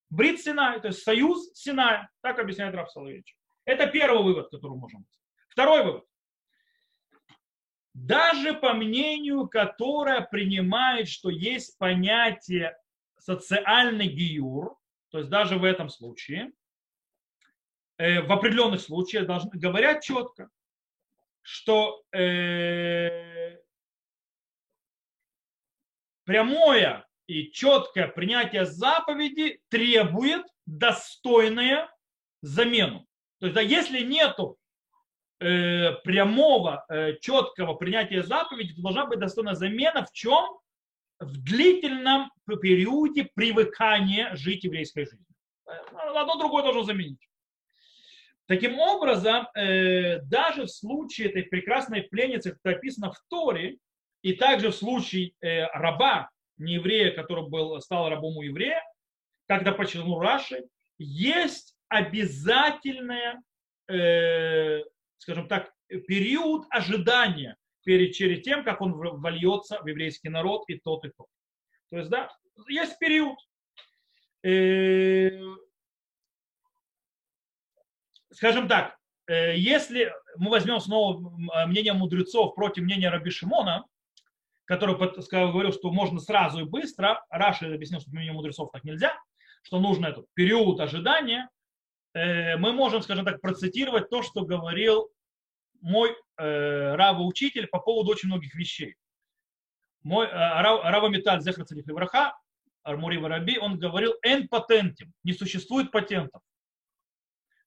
Брит Синай, то есть союз Синая. Так объясняет Раф Соловейевич. Это первый вывод, который можем. Второй вывод. Даже по мнению, которое принимает, что есть понятие социальный гиюр, то есть даже в этом случае, э, в определенных случаях должны, говорят четко, что э, прямое и четкое принятие заповеди требует достойную замену. То есть, да, если нету э, прямого, четкого принятия заповеди, то должна быть достойная замена в чем? В длительном периоде привыкания жить еврейской жизнью. Одно другое должно заменить. Таким образом, э, даже в случае этой прекрасной пленницы, как описано в Торе, и также в случае э, раба, не еврея, который был, стал рабом у еврея, когда подчеркнул Раши, есть обязательное, э, скажем так, период ожидания перед, перед тем, как он вольется в еврейский народ и тот, и тот. То есть, да, есть период. Э, скажем так, э, если мы возьмем снова мнение мудрецов против мнения Раби Шимона, который говорил, что можно сразу и быстро, Раши объяснил, что мнение мудрецов так нельзя, что нужно этот период ожидания, э, мы можем, скажем так, процитировать то, что говорил мой э, Рава-учитель по поводу очень многих вещей. Мой Рава Металь Зехар Враха, Армури Вараби, он говорил, эн патентим, не существует патентов.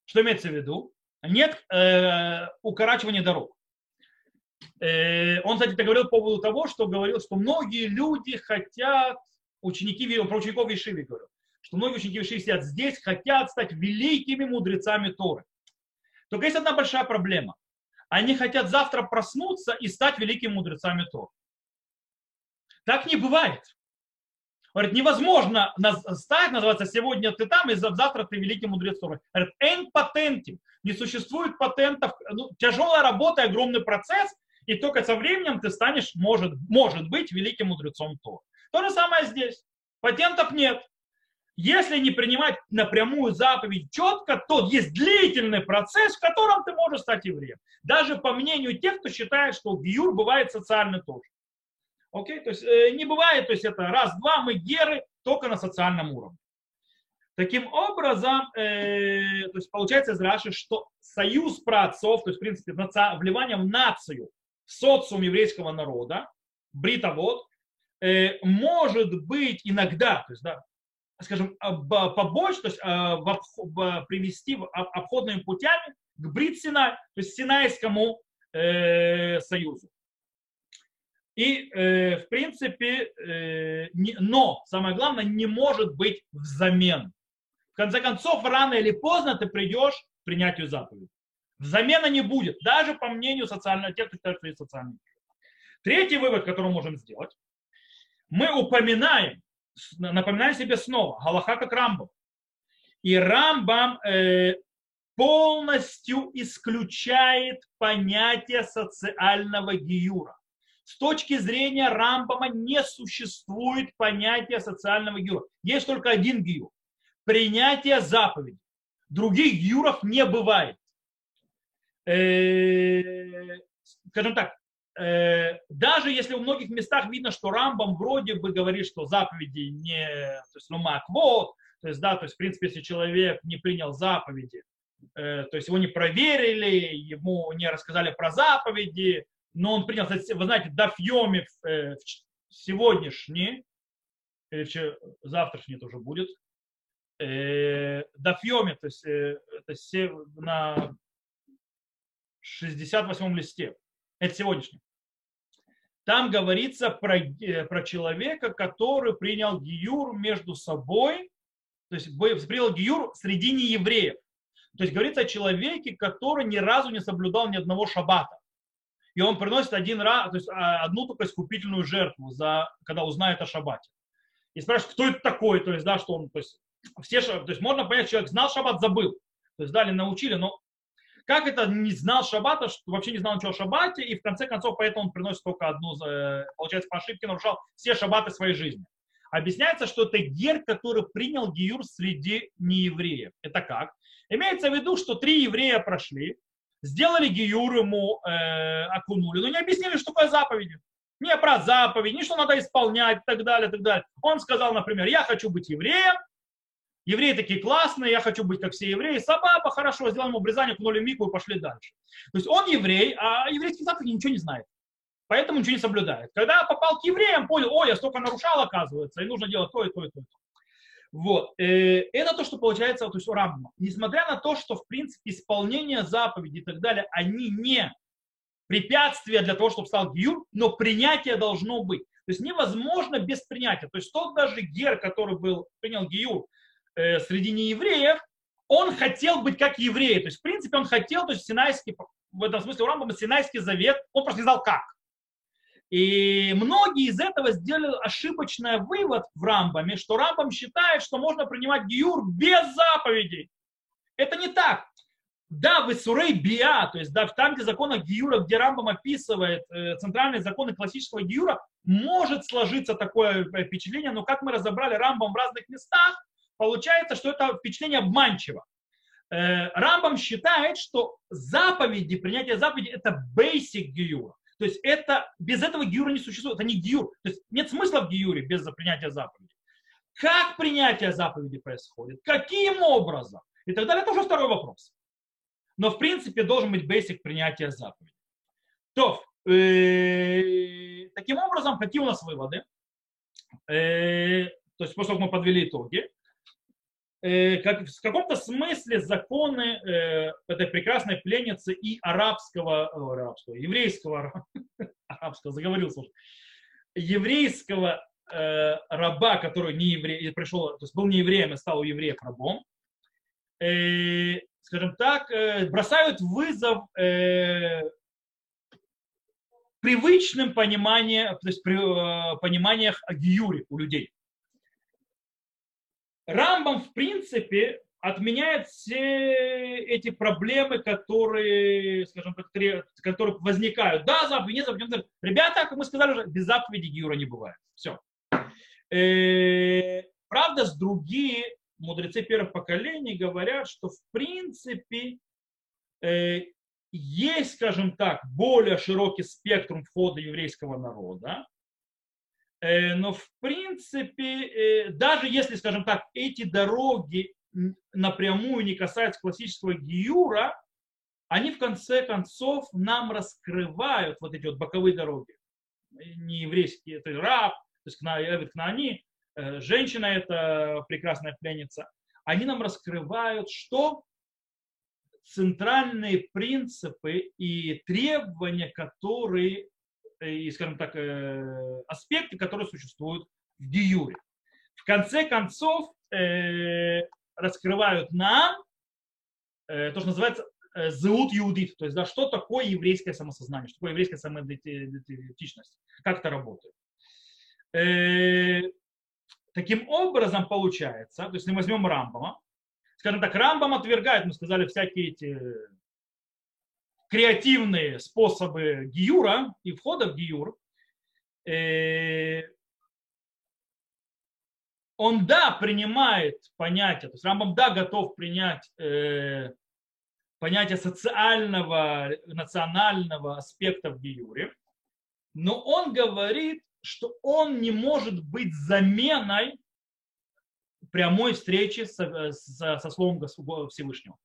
Что имеется в виду? Нет э, укорачивания дорог. Э, он, кстати, говорил по поводу того, что говорил, что многие люди хотят, ученики, про учеников Ишиви говорил, что многие ученики Ишиви сидят здесь, хотят стать великими мудрецами Торы. Только есть одна большая проблема. Они хотят завтра проснуться и стать великими мудрецами Торы. Так не бывает. Говорит, невозможно стать, называется, сегодня ты там, и завтра ты великий мудрец Торы. Говорит, эн патентим. Не существует патентов. Ну, тяжелая работа, огромный процесс, и только со временем ты станешь, может, может быть, великим мудрецом Торы. То же самое здесь. Патентов нет. Если не принимать напрямую заповедь четко, то есть длительный процесс, в котором ты можешь стать евреем. Даже по мнению тех, кто считает, что гиюр бывает социальный тоже. Окей, то есть э, не бывает, то есть это раз-два, мы геры только на социальном уровне. Таким образом, э, то есть получается из Раши, что союз праотцов, то есть в принципе наци... вливание в нацию, в социум еврейского народа, бритовод, э, может быть иногда, то есть, да, скажем, побольше, то есть э, в обх... привести обходными путями к брит Синай, то есть Синайскому э, союзу. И, э, в принципе, э, не, но, самое главное, не может быть взамен. В конце концов, рано или поздно ты придешь к принятию заповеди. Взамена не будет, даже по мнению социального, тех, кто считает, что есть социальный Третий вывод, который мы можем сделать. Мы упоминаем, напоминаем себе снова, Галаха как Рамбам. И Рамбам э, полностью исключает понятие социального гиюра. С точки зрения Рамбама не существует понятия социального гиюра. Есть только один гиюр. Принятие заповедей. Других гиюров не бывает. Э, скажем так, даже если в многих местах видно, что Рамбам вроде бы говорит, что заповеди не, то есть, ну, маквот, то есть, да, то есть, в принципе, если человек не принял заповеди, э, то есть его не проверили, ему не рассказали про заповеди, но он принял, вы знаете, Дафьоми э, сегодняшний, или завтрашний тоже будет, э, Дафьоме, то есть э, это на 68 листе, это сегодняшний. Там говорится про, э, про человека, который принял гиюр между собой, то есть принял гиюр среди неевреев. То есть говорится о человеке, который ни разу не соблюдал ни одного шаббата. И он приносит один раз, то есть а, одну только искупительную жертву, за, когда узнает о шаббате. И спрашивает, кто это такой, то есть, да, что он, то есть, все, то есть можно понять, человек знал шаббат, забыл. То есть дали, научили, но как это не знал шаббата, что вообще не знал ничего о шаббате, и в конце концов поэтому он приносит только одну, получается, по ошибке нарушал все шаббаты своей жизни. Объясняется, что это гер, который принял гиюр среди неевреев. Это как? Имеется в виду, что три еврея прошли, сделали гиюр ему, э, окунули, но не объяснили, что такое заповеди. Не про заповедь, не что надо исполнять и так далее, и так далее. Он сказал, например, я хочу быть евреем, евреи такие классные, я хочу быть как все евреи, собака, хорошо, сделаем ему обрезание, кнули мику и пошли дальше. То есть он еврей, а еврейский заповеди ничего не знает. Поэтому ничего не соблюдает. Когда попал к евреям, понял, ой, я столько нарушал, оказывается, и нужно делать то и то и то. Вот. Э, это то, что получается то есть у Рамбама. Несмотря на то, что, в принципе, исполнение заповедей и так далее, они не препятствия для того, чтобы стал гиюр, но принятие должно быть. То есть невозможно без принятия. То есть тот даже гер, который был, принял гиюр э, среди неевреев, он хотел быть как еврей. То есть, в принципе, он хотел, то есть Синайский, в этом смысле у Рамбама Синайский завет, он просто не знал как. И многие из этого сделали ошибочный вывод в Рамбаме, что Рамбам считает, что можно принимать гиюр без заповедей. Это не так. Да, в Исурей Биа, то есть да, там, где закон Гиюра, где Рамбам описывает э, центральные законы классического Гиюра, может сложиться такое э, впечатление, но как мы разобрали Рамбам в разных местах, получается, что это впечатление обманчиво. Э, Рамбам считает, что заповеди, принятие заповеди – это basic Гиюра. То есть это, без этого гиюра не существует, это не гиюр. То есть нет смысла в гиюре без принятия заповеди. Как принятие заповеди происходит, каким образом и так далее, это уже второй вопрос. Но в принципе должен быть basic принятия заповеди. То, э, таким образом, какие у нас выводы? Э, то есть после того, как мы подвели итоги, как, в каком-то смысле законы э, этой прекрасной пленницы и арабского, о, арабского еврейского, арабского, заговорил, слушай, еврейского э, раба, который не еврей, пришел, то есть был не евреем и стал у евреев рабом, э, скажем так, э, бросают вызов э, привычным пониманиям, то есть при, э, пониманиях о гиюре у людей. Рамбам, в принципе, отменяет все эти проблемы, которые, скажем, которые возникают. Да, заповедь, не заповедь. Ребята, как мы сказали уже, без заповеди Гиура не бывает. Все. Э, правда, с другие мудрецы первых поколений говорят, что в принципе э, есть, скажем так, более широкий спектр входа еврейского народа, но в принципе, э, даже если, скажем так, эти дороги напрямую не касаются классического гиюра, они в конце концов нам раскрывают вот эти вот боковые дороги. Не еврейские, это раб, то есть Эвид Кнаани, э, женщина это прекрасная пленница. Они нам раскрывают, что центральные принципы и требования, которые и, скажем так, э, аспекты, которые существуют в Диюре. В конце концов, э, раскрывают нам э, то, что называется зеут иудит, то есть да, что такое еврейское самосознание, что такое еврейская самоидентичность, как это работает. Таким образом получается, то есть если мы возьмем Рамбама, скажем так, Рамбам отвергает, мы сказали, всякие эти креативные способы гиюра и входа в гиюр, э, он, да, принимает понятие, то есть Рамбам, да, готов принять э, понятие социального, национального аспекта в гиюре, но он говорит, что он не может быть заменой прямой встречи со, со, со Словом Всевышнего.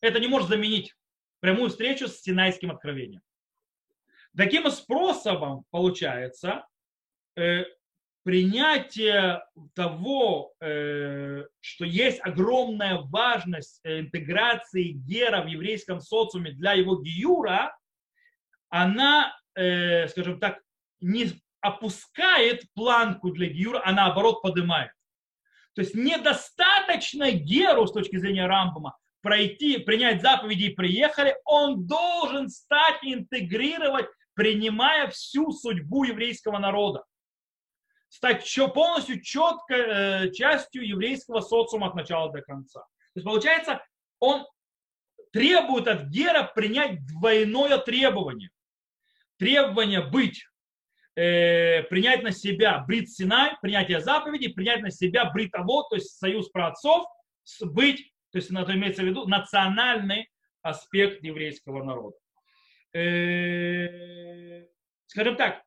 Это не может заменить прямую встречу с Синайским откровением. Таким способом получается, э, принятие того, э, что есть огромная важность э, интеграции гера в еврейском социуме для его гиюра, она, э, скажем так, не опускает планку для гиюра, а наоборот поднимает. То есть недостаточно геру с точки зрения Рамбама пройти, принять заповеди и приехали, он должен стать интегрировать, принимая всю судьбу еврейского народа стать полностью четко э, частью еврейского социума от начала до конца. То есть получается, он требует от Гера принять двойное требование. Требование быть, э, принять на себя брит Синай, принятие заповедей, принять на себя брит того, то есть союз праотцов, быть, то есть это имеется в виду национальный аспект еврейского народа. Э, скажем так,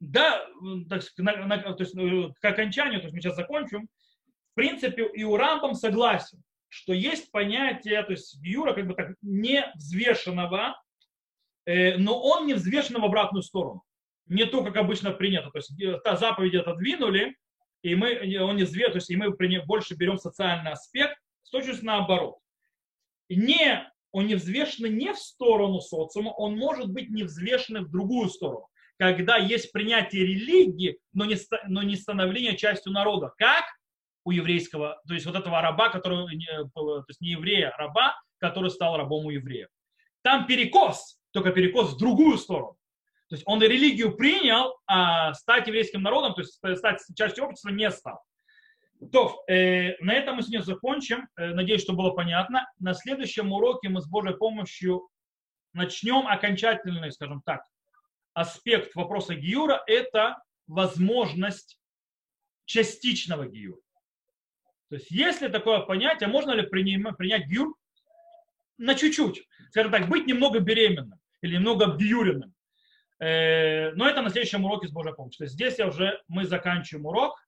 да, так, на, на, то есть, ну, к окончанию, то есть мы сейчас закончим, в принципе, и у Рамбам согласен, что есть понятие, то есть Юра как бы так невзвешенного, э, но он не взвешен в обратную сторону. Не то, как обычно принято. То есть э, та заповедь отодвинули, и мы, он не взвешен, то есть и мы больше берем социальный аспект, точностью наоборот. Не, он не взвешен не в сторону социума, он может быть не взвешен в другую сторону когда есть принятие религии, но не, но не становление частью народа. Как у еврейского, то есть вот этого раба, который, то есть не еврея, а раба, который стал рабом у евреев. Там перекос, только перекос в другую сторону. То есть он религию принял, а стать еврейским народом, то есть стать частью общества не стал. То, э, на этом мы сегодня закончим. Э, надеюсь, что было понятно. На следующем уроке мы с Божьей помощью начнем окончательный, скажем так, аспект вопроса Гиюра – это возможность частичного Гиюра. То есть, если такое понятие, можно ли принять, принять Гиюр на чуть-чуть, скажем так, быть немного беременным или немного обгиюренным. Э, но это на следующем уроке с Божьей помощью. То есть здесь я уже, мы заканчиваем урок.